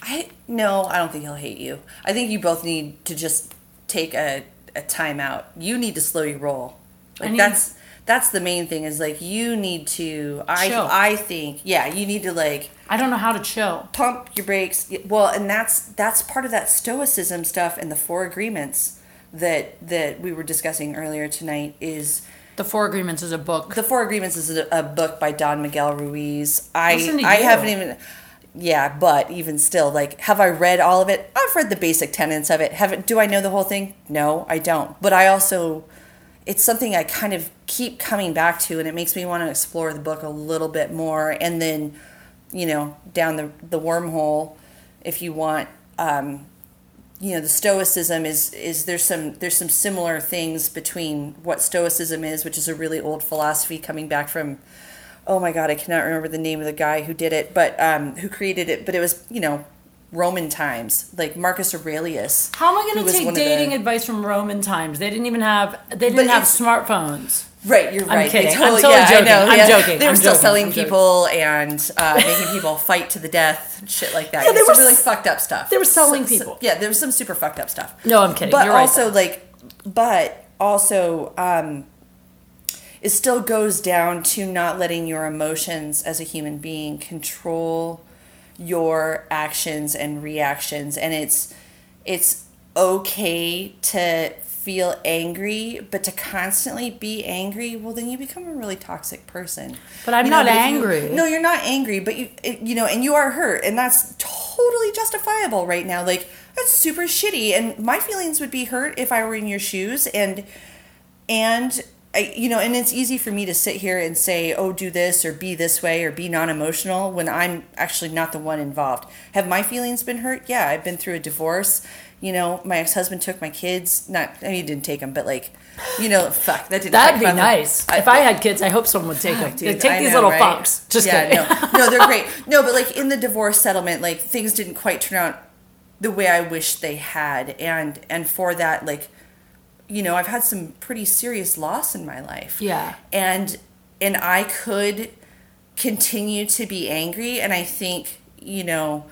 I no, I don't think he'll hate you. I think you both need to just take a, a time out. You need to slow your roll. Like need- that's that's the main thing is like you need to I Chill. I think yeah, you need to like I don't know how to chill. pump your brakes. Well, and that's that's part of that stoicism stuff and the four agreements that that we were discussing earlier tonight is The Four Agreements is a book. the Four Agreements is a, a book by Don Miguel Ruiz. I I haven't even yeah, but even still, like, have I read all of it? I've read the basic tenets of it. Haven't do I know the whole thing? No, I don't. But I also it's something I kind of keep coming back to and it makes me want to explore the book a little bit more and then, you know, down the the wormhole if you want um you know the stoicism is is there's some there's some similar things between what stoicism is which is a really old philosophy coming back from oh my god i cannot remember the name of the guy who did it but um who created it but it was you know roman times like marcus aurelius How am I going to take of the- dating advice from Roman times? They didn't even have they didn't But have smartphones. Right, you're I'm right. They kidding. I'm totally yeah, joking. I know. I'm yeah. joking. They were I'm still joking. selling I'm joking. people and uh, making people fight to the death, and shit like that. Yeah, they were really fucked up stuff. they were selling So- so- people. yeah, there was some super fucked up stuff. No, I'm kidding. But You're right, also though. like, but also, um, it still goes down to not letting your emotions as a human being control your actions and reactions. And it's it's okay to feel angry but to constantly be angry well then you become a really toxic person. But I'm You know, not you- angry. no you're not angry but you it- you know and you are hurt and that's totally justifiable right now. Like that's super shitty and my feelings would be hurt if i were in your shoes and and I, you know and it's easy for me to sit here and say oh do this or be this way or be non-emotional when i'm actually not the one involved have my feelings been hurt yeah i've been through a divorce you know my ex-husband took my kids not i mean he didn't take them but like you know fuck that didn't That'd be nice. if I had kids, I hope someone would take them. Dude, take I these know, little right? fucks. Just yeah, kidding. no, no, they're great. No, but like in the divorce settlement, like things didn't quite turn out the way I wish they had, and and for that, like, you know, I've had some pretty serious loss in my life. Yeah. and and I could continue to be angry, and I think you know.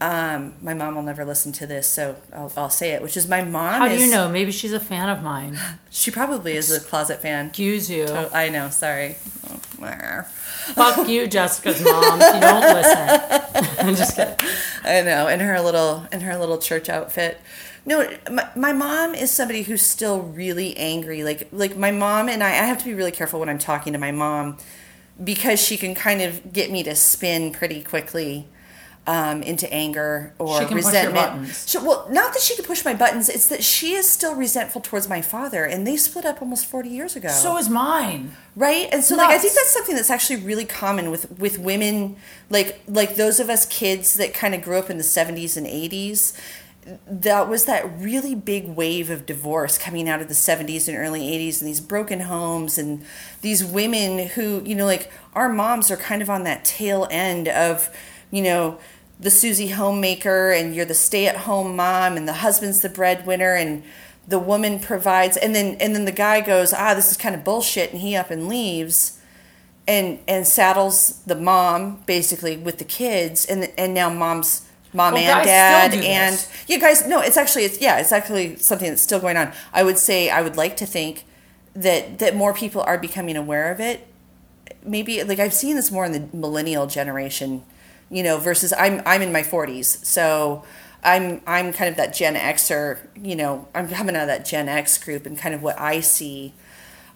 Um, my mom will never listen to this, so I'll, I'll say it. Which is my mom. How do you know? Maybe she's a fan of mine. She probably is a closet fan. Excuse you. Oh, I know. Sorry. Fuck you, Jessica's mom. You don't listen. I'm just kidding. I know, in her little in her little church outfit. No, my, my mom is somebody who's still really angry. Like like my mom and I, I have to be really careful when I'm talking to my mom because she can kind of get me to spin pretty quickly um, into anger or She can push your resentment. buttons. She- well, not that she can push my buttons. It's that she is still resentful towards my father, and they split up almost forty years ago So is mine. right and so like i think that's something that's actually really common with with women like like those of us kids that kind of grew up in the 70s and 80s that was that really big wave of divorce coming out of the 70s and early 80s and these broken homes and these women who you know like our moms are kind of on that tail end of you know the Susie homemaker and you're the stay-at-home mom and the husband's the breadwinner and the woman provides and then and then the guy goes ah this is kind of bullshit and he up and leaves and and saddles the mom basically with the kids and and now mom's mom Well, and dad and this. yeah guys no it's actually it's yeah it's actually something that's still going on i would say i would like to think that that more people are becoming aware of it maybe like i've seen this more in the millennial generation you know versus i'm i'm in my 40s so i'm i'm kind of that gen xer you know i'm coming out of that gen x group and kind of what i see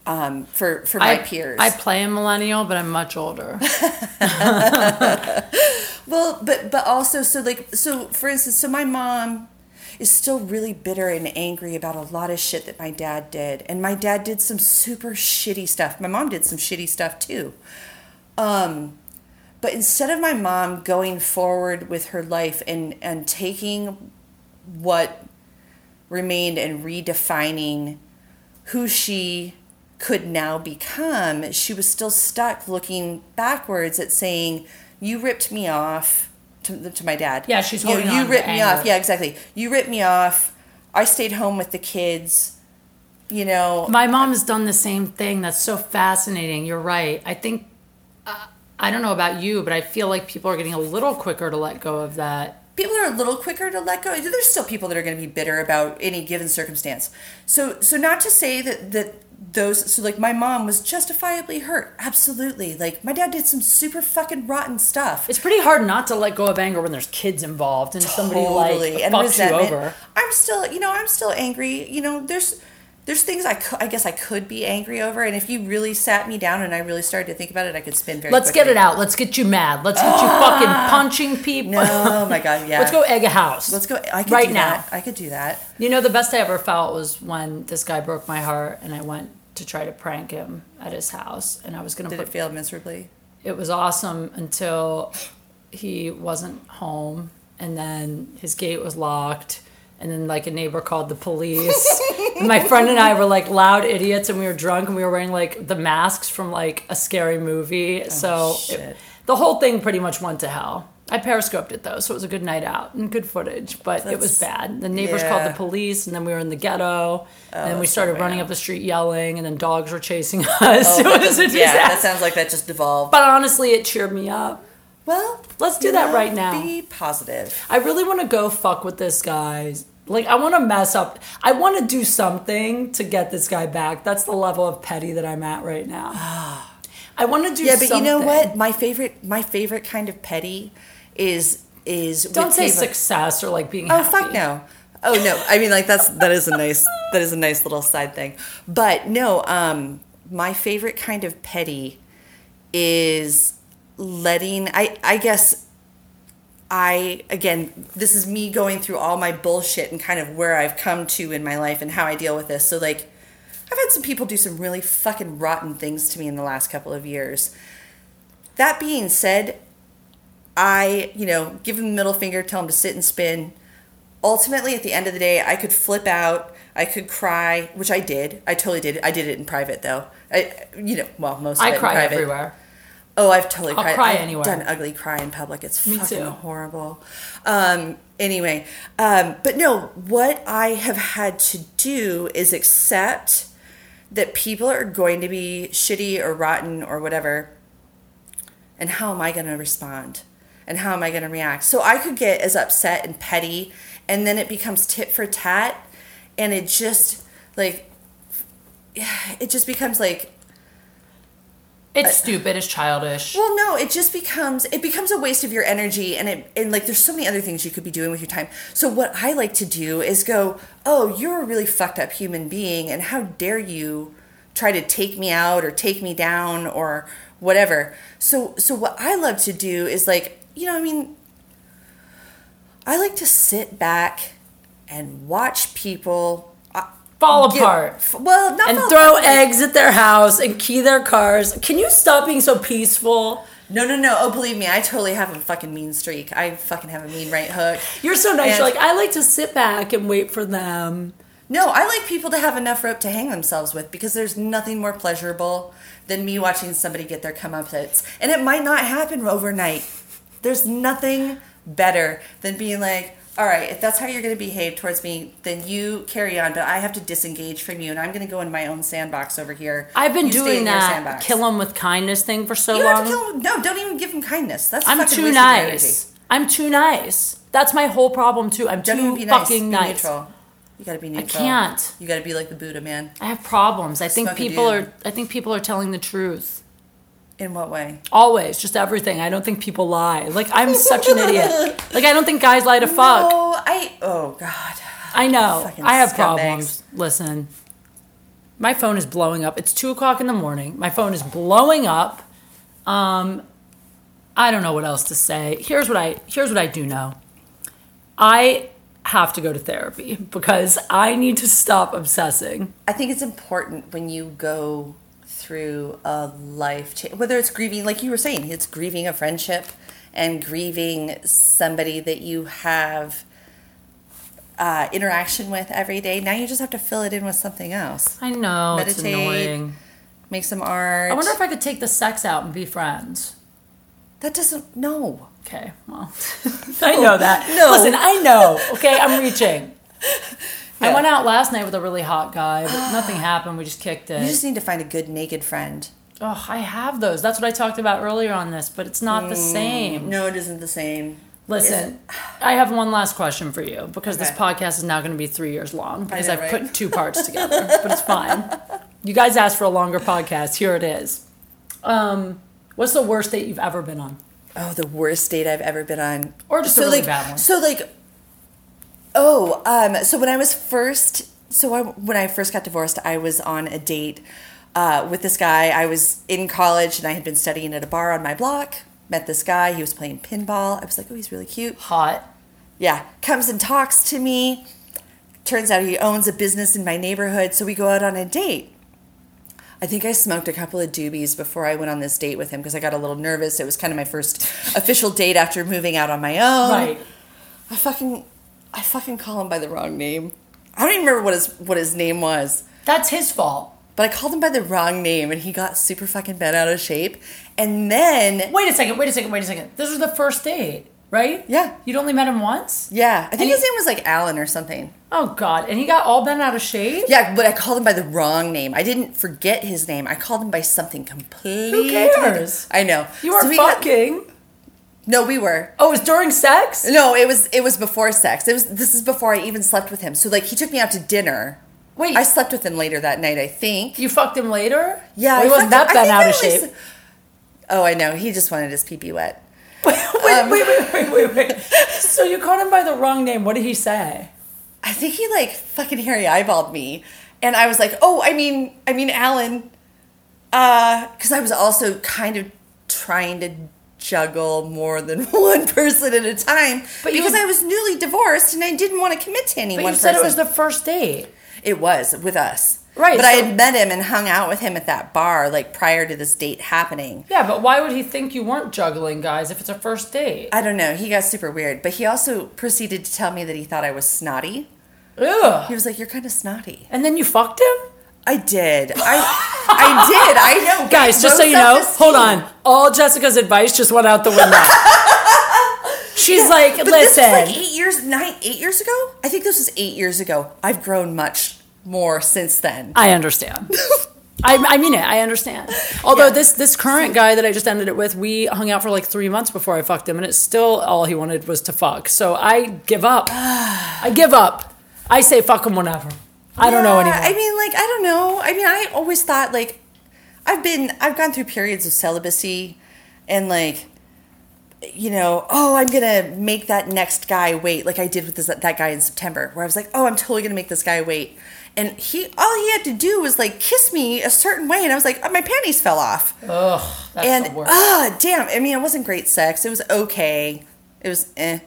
um, for for my I, peers I play a millennial, but I'm much older. Well, but but also so like so for instance, so my mom is still really bitter and angry about a lot of shit that my dad did. And my dad did some super shitty stuff. My mom did some shitty stuff too. Um but instead of my mom going forward with her life and and taking what remained and redefining who she could now become, she was still stuck looking backwards at saying, "You ripped me off." To, to my dad. Yeah, she's you, holding you on to ripped me off. Yeah, exactly. You ripped me off. I stayed home with the kids. You know, My mom has done the same thing. That's so fascinating. You're right. I think, uh, I don't know about you, but I feel like people are getting a little quicker to let go of that. people are a little quicker to let go. There's still people that are going to be bitter about any given circumstance. So, so not to say that that those. So, like, my mom was justifiably hurt. Absolutely. Like, my dad did some super fucking rotten stuff. It's pretty hard not to let go of anger when there's kids involved and somebody like and fucks you over. I'm still, you know, I'm still angry. You know, there's there's things I cou- I guess I could be angry over, and if you really sat me down and I really started to think about it, I could spin very. Let's get it out. Let's get you mad. Let's get you ah. fucking punching people. No, oh my god, yeah. Let's go egg a house. Let's go. I could right do now. That. I could do that. You know, the best I ever felt was when this guy broke my heart and I went to try to prank him at his house. And I was going to Did put it fail miserably? it was awesome until he wasn't home and then his gate was locked and then like a neighbor called the police my friend and i were like loud idiots and we were drunk and we were wearing like the masks from like a scary movie oh, so Oh, shit. it, the whole thing pretty much went to hell i periscoped it though so it was a good night out and good footage but it was bad the neighbors yeah. called the police and then we were in the ghetto oh, and then we started running up the street yelling and then dogs were chasing us oh, it was a disaster yeah, that sounds like that just devolved. but honestly it cheered me up well, Let's do that right now. Be positive. I really want to go fuck with this guy Like I want to mess up. I want to do something to get this guy back. That's the level of petty that I'm at right now. I want to do. Yeah, but you know what? My favorite, my favorite kind of petty is is Don't say people- success or like being. Oh happy. fuck no. Oh no. I mean like that's that is a nice that is a nice little side thing. But no, um my favorite kind of petty is letting I I guess I again this is me going through all my bullshit and kind of where I've come to in my life and how I deal with this. So like I've had some people do some really fucking rotten things to me in the last couple of years. That being said, I, you know, give him the middle finger, tell him to sit and spin. Ultimately, at the end of the day, I could flip out. I could cry, which I did. I totally did. I did it in private, though. I, you know, well, most of I cry everywhere. Oh, I've totally I'll cried. cry I've anywhere. Done ugly cry in public. It's Me fucking too. horrible. Um, anyway, um, but no, what I have had to do is accept that people are going to be shitty or rotten or whatever, and how am I going to respond? And how am I going to react? So I could get as upset and petty, and then it becomes tit for tat, and it just like yeah, it just becomes like It's stupid. It's childish. well, no, it just becomes it becomes a waste of your energy, and it and like there's so many other things you could be doing with your time. So what I like to do is go, oh, you're a really fucked up human being, and how dare you try to take me out or take me down or whatever. So so what I love to do is like you know I mean I like to sit back and watch people. uh, Fall get- apart. well, not and throw apart, eggs at their house and key their cars. Can you stop being so peaceful? No, no, no. Oh, believe me, I totally have a fucking mean streak. I fucking have a mean right hook. You're so nice. And- You're like, I like to sit back and wait for them. No, I like people to have enough rope to hang themselves with because there's nothing more pleasurable than me watching somebody get their comeuppance. And it might not happen overnight. There's nothing better than being like, all right, if that's how you're going to behave towards me, then you carry on, but I have to disengage from you and I'm going to go in my own sandbox over here. I've been You doing that kill them with kindness thing for so You long. have to kill him. No, don't even give him kindness. That's I'm too waste of your energy. nice. I'm too nice. That's my whole problem too. I'm Don't too even be nice. fucking Be nice. neutral. You gotta be neutral. I can't. You gotta be like the Buddha, man. I have problems. I think people dude. are. I think people are telling the truth. In what way? Always, just everything. I don't think people lie. Like I'm such an idiot. Like I don't think guys lie to fuck. No, I. Oh God. I know. Fucking I have scumbags. problems. Listen, my phone is blowing up. It's two o'clock in the morning. My phone is blowing up. Um, I don't know what else to say. Here's what I here's what I do know. I have to go to therapy because I need to stop obsessing. I think it's important when you go through a life change, whether it's grieving, like you were saying, it's grieving a friendship and grieving somebody that you have uh, interaction with every day. Now you just have to fill it in with something else. I know it's Meditate. annoying. Make some art. I wonder if I could take the sex out and be friends. that doesn't. No. Okay, well, I know that. No. Listen, I know. Okay, I'm reaching. I went out last night with a really hot guy, but nothing happened. We just kicked it. You just need to find a good naked friend. oh, I have those. That's what I talked about earlier on this, but it's not the same. No, it isn't the same. Listen, I have one last question for you because this podcast is now going to be three years long because know, I've right? put two parts together, but it's fine. You guys asked for a longer podcast. Here it is. Um, what's the worst date you've ever been on? Oh, the worst date I've ever been on. Or just a really like, bad one. So like, oh, um, so when I was first, so I, when I first got divorced, I was on a date uh, with this guy. I was in college and I had been studying at a bar on my block. Met this guy. He was playing pinball. I was like, oh, he's really cute. Hot. Yeah, comes and talks to me. Turns out he owns a business in my neighborhood, so we go out on a date. I think I smoked a couple of doobies before I went on this date with him because I got a little nervous. It was kind of my first official date after moving out on my own. Right. I fucking, I fucking call him by the wrong name. I don't even remember what his what his name was, That's his fault. but I called him by the wrong name, and he got super fucking bent out of shape. And then, Wait a second, wait a second, wait a second. This was the first date, right? Yeah. You'd only met him once? yeah, I think And his he- name was like Alan or something. Oh, God. And he got all bent out of shape? Yeah, but I called him by the wrong name. I didn't forget his name. I called him by something completely. Who cares? I know. You are So we got- fucking. No, we were. Oh, it was during sex? No, it was it was before sex. It was this is before I even slept with him. So like he took me out to dinner. Wait. I slept with him later that night, I think. You fucked him later? Yeah, Well, he wasn't that him- I bent think out of shape. s- Oh, I know. He just wanted his pee pee wet. wait, wait, um, wait, wait, wait, wait, wait. So you called him by the wrong name. What did he say? I think he like fucking hairy eyeballed me, and I was like, "Oh, I mean, I mean, Alan," uh, because I was also kind of trying to juggle more than one person at a time But because had- I was newly divorced and I didn't want to commit to anyone. But you said person. it was the first date. It was with us, Right, But I had met him and hung out with him at that bar like prior to this date happening. Yeah, but why would he think you weren't juggling guys if it's a first date? I don't know. He got super weird, but he also proceeded to tell me that he thought I was snotty. Ugh. He was like, "You're kind of snotty." And then you fucked him? I did. I I did. I know. Guys, just so you know, hold on. All Jessica's advice just went out the window. She's like, But listen. this was like eight years, nine, eight years ago. I think this was eight years ago. I've grown much more since then. I understand. I, I mean it. I understand. Although Yeah. this this current guy that I just ended it with, we hung out for like three months before I fucked him, and it's still all he wanted was to fuck. So I give up. I give up. I say fuck him whenever. I don't know Yeah, anymore. I mean, like, I don't know. I mean, I always thought like, I've been, I've gone through periods of celibacy, and like, you know, oh, I'm gonna make that next guy wait, like I did with this, that guy in September, where I was like, oh, I'm totally gonna make this guy wait, and he, all he had to do was like kiss me a certain way, and I was like, oh, my panties fell off. Ugh, that's and the worst. ah, damn. I mean, it wasn't great sex. It was okay. It was eh.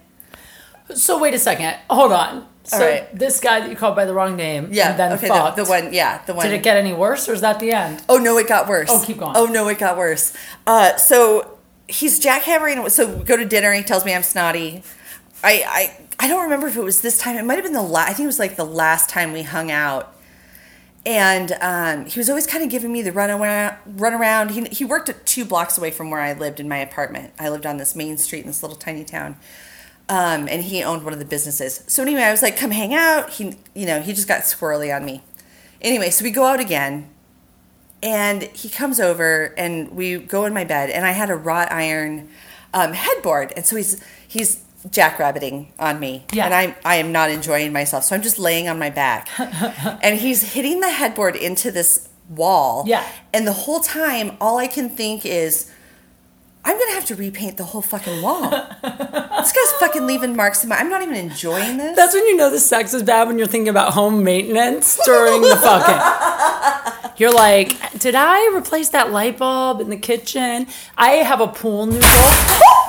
so wait a second. Hold on. So right. this guy that you called by the wrong name, Yeah. and then okay. fucked. The, the one. Yeah. The one. Did it get any worse, or is that the end? Oh no, it got worse. Oh, keep going. Oh no, it got worse. Uh, so he's jackhammering. So we go to dinner. He tells me I'm snotty. I I I don't remember if it was this time. It might have been the last. I think it was like the last time we hung out. And um, he was always kind of giving me the run around. Run around. He he worked at two blocks away from where I lived in my apartment. I lived on this main street in this little tiny town. Um, and he owned one of the businesses. So anyway, I was like, "Come hang out." He, you know, he just got squirrely on me. Anyway, so we go out again, and he comes over and we go in my bed and i had a wrought iron um, headboard and so he's he's jackrabbiting on me Yeah. and i i am not enjoying myself so i'm just laying on my back and he's hitting the headboard into this wall Yeah. and the whole time all i can think is I'm gonna have to repaint the whole fucking wall. this guy's fucking leaving marks in my. I'm not even enjoying this. That's when you know the sex is bad when you're thinking about home maintenance during the fucking. You're like, did I replace that light bulb in the kitchen? I have a pool noodle.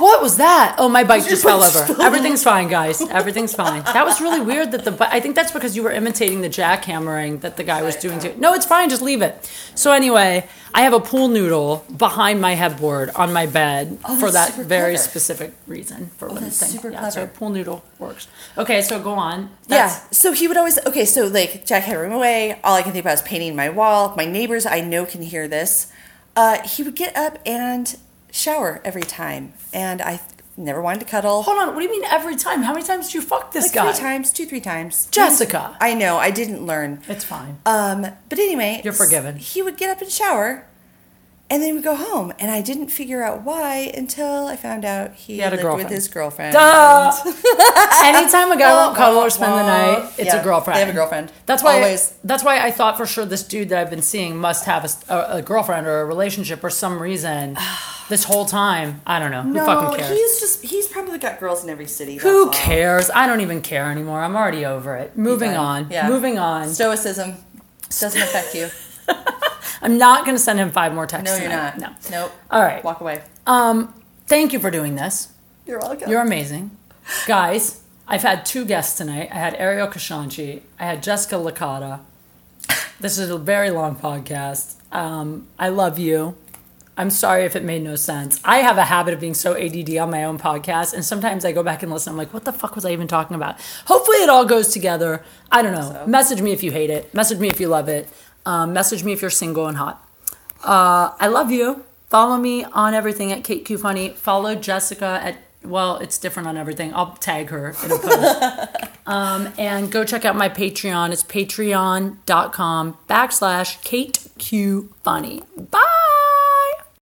What was that? Oh, my bike just fell over. Everything's fine, guys. Everything's fine. That was really weird that the. I think that's because you were imitating the jackhammering that the guy was doing too. No, it's fine. Just leave it. So anyway, I have a pool noodle behind my headboard on my bed Oh, for that very clever. specific reason. For when that's thing. super yeah, So pool noodle works. Okay, so go on. Yeah. So he would always okay. So like Jack had room away. All I can think about is painting my wall. My neighbors I know can hear this. Uh, he would get up and shower every time, and I never wanted to cuddle. Hold on. What do you mean every time? How many times did you fuck this like guy? three times, two, three times. Jessica. I know. I didn't learn. It's fine. Um, but anyway, You're forgiven. He would get up and shower, and then we'd go home, and I didn't figure out why until I found out he, had a lived girlfriend. with his girlfriend. Duh. Anytime a guy won't cuddle or spend the night, it's Yeah, a girlfriend. they have a girlfriend. That's why. Always. That's why I thought for sure this dude that I've been seeing must have a girlfriend or a relationship or some reason. this whole time, I don't know. Who no, fucking cares? he's just he's probably got girls in every city. Who that's all. cares? I don't even care anymore. I'm already over it. Moving on. Yeah. Moving on. Stoicism doesn't affect you. I'm not going to send him five more texts. No, you're tonight. not. No. Nope. All right. Walk away. Um, thank you for doing this. You're welcome. You're amazing. Guys, I've had two guests tonight. I had Ariel Kashanchi. I had Jessica Licata. This is a very long podcast. Um, I love you. I'm sorry if it made no sense. I have a habit of being so ADD on my own podcast, and sometimes I go back and listen. I'm like, what the fuck was I even talking about? Hopefully, it all goes together. I don't know. Message me if you hate it. Message me if you love it. Um, message me if you're single and hot. Uh, I love you. Follow me on everything at Kate Q Funny. Follow Jessica at well, it's different on everything. I'll tag her in a post. um, and go check out my Patreon. It's patreon.com backslash Kate Q Funny. Bye.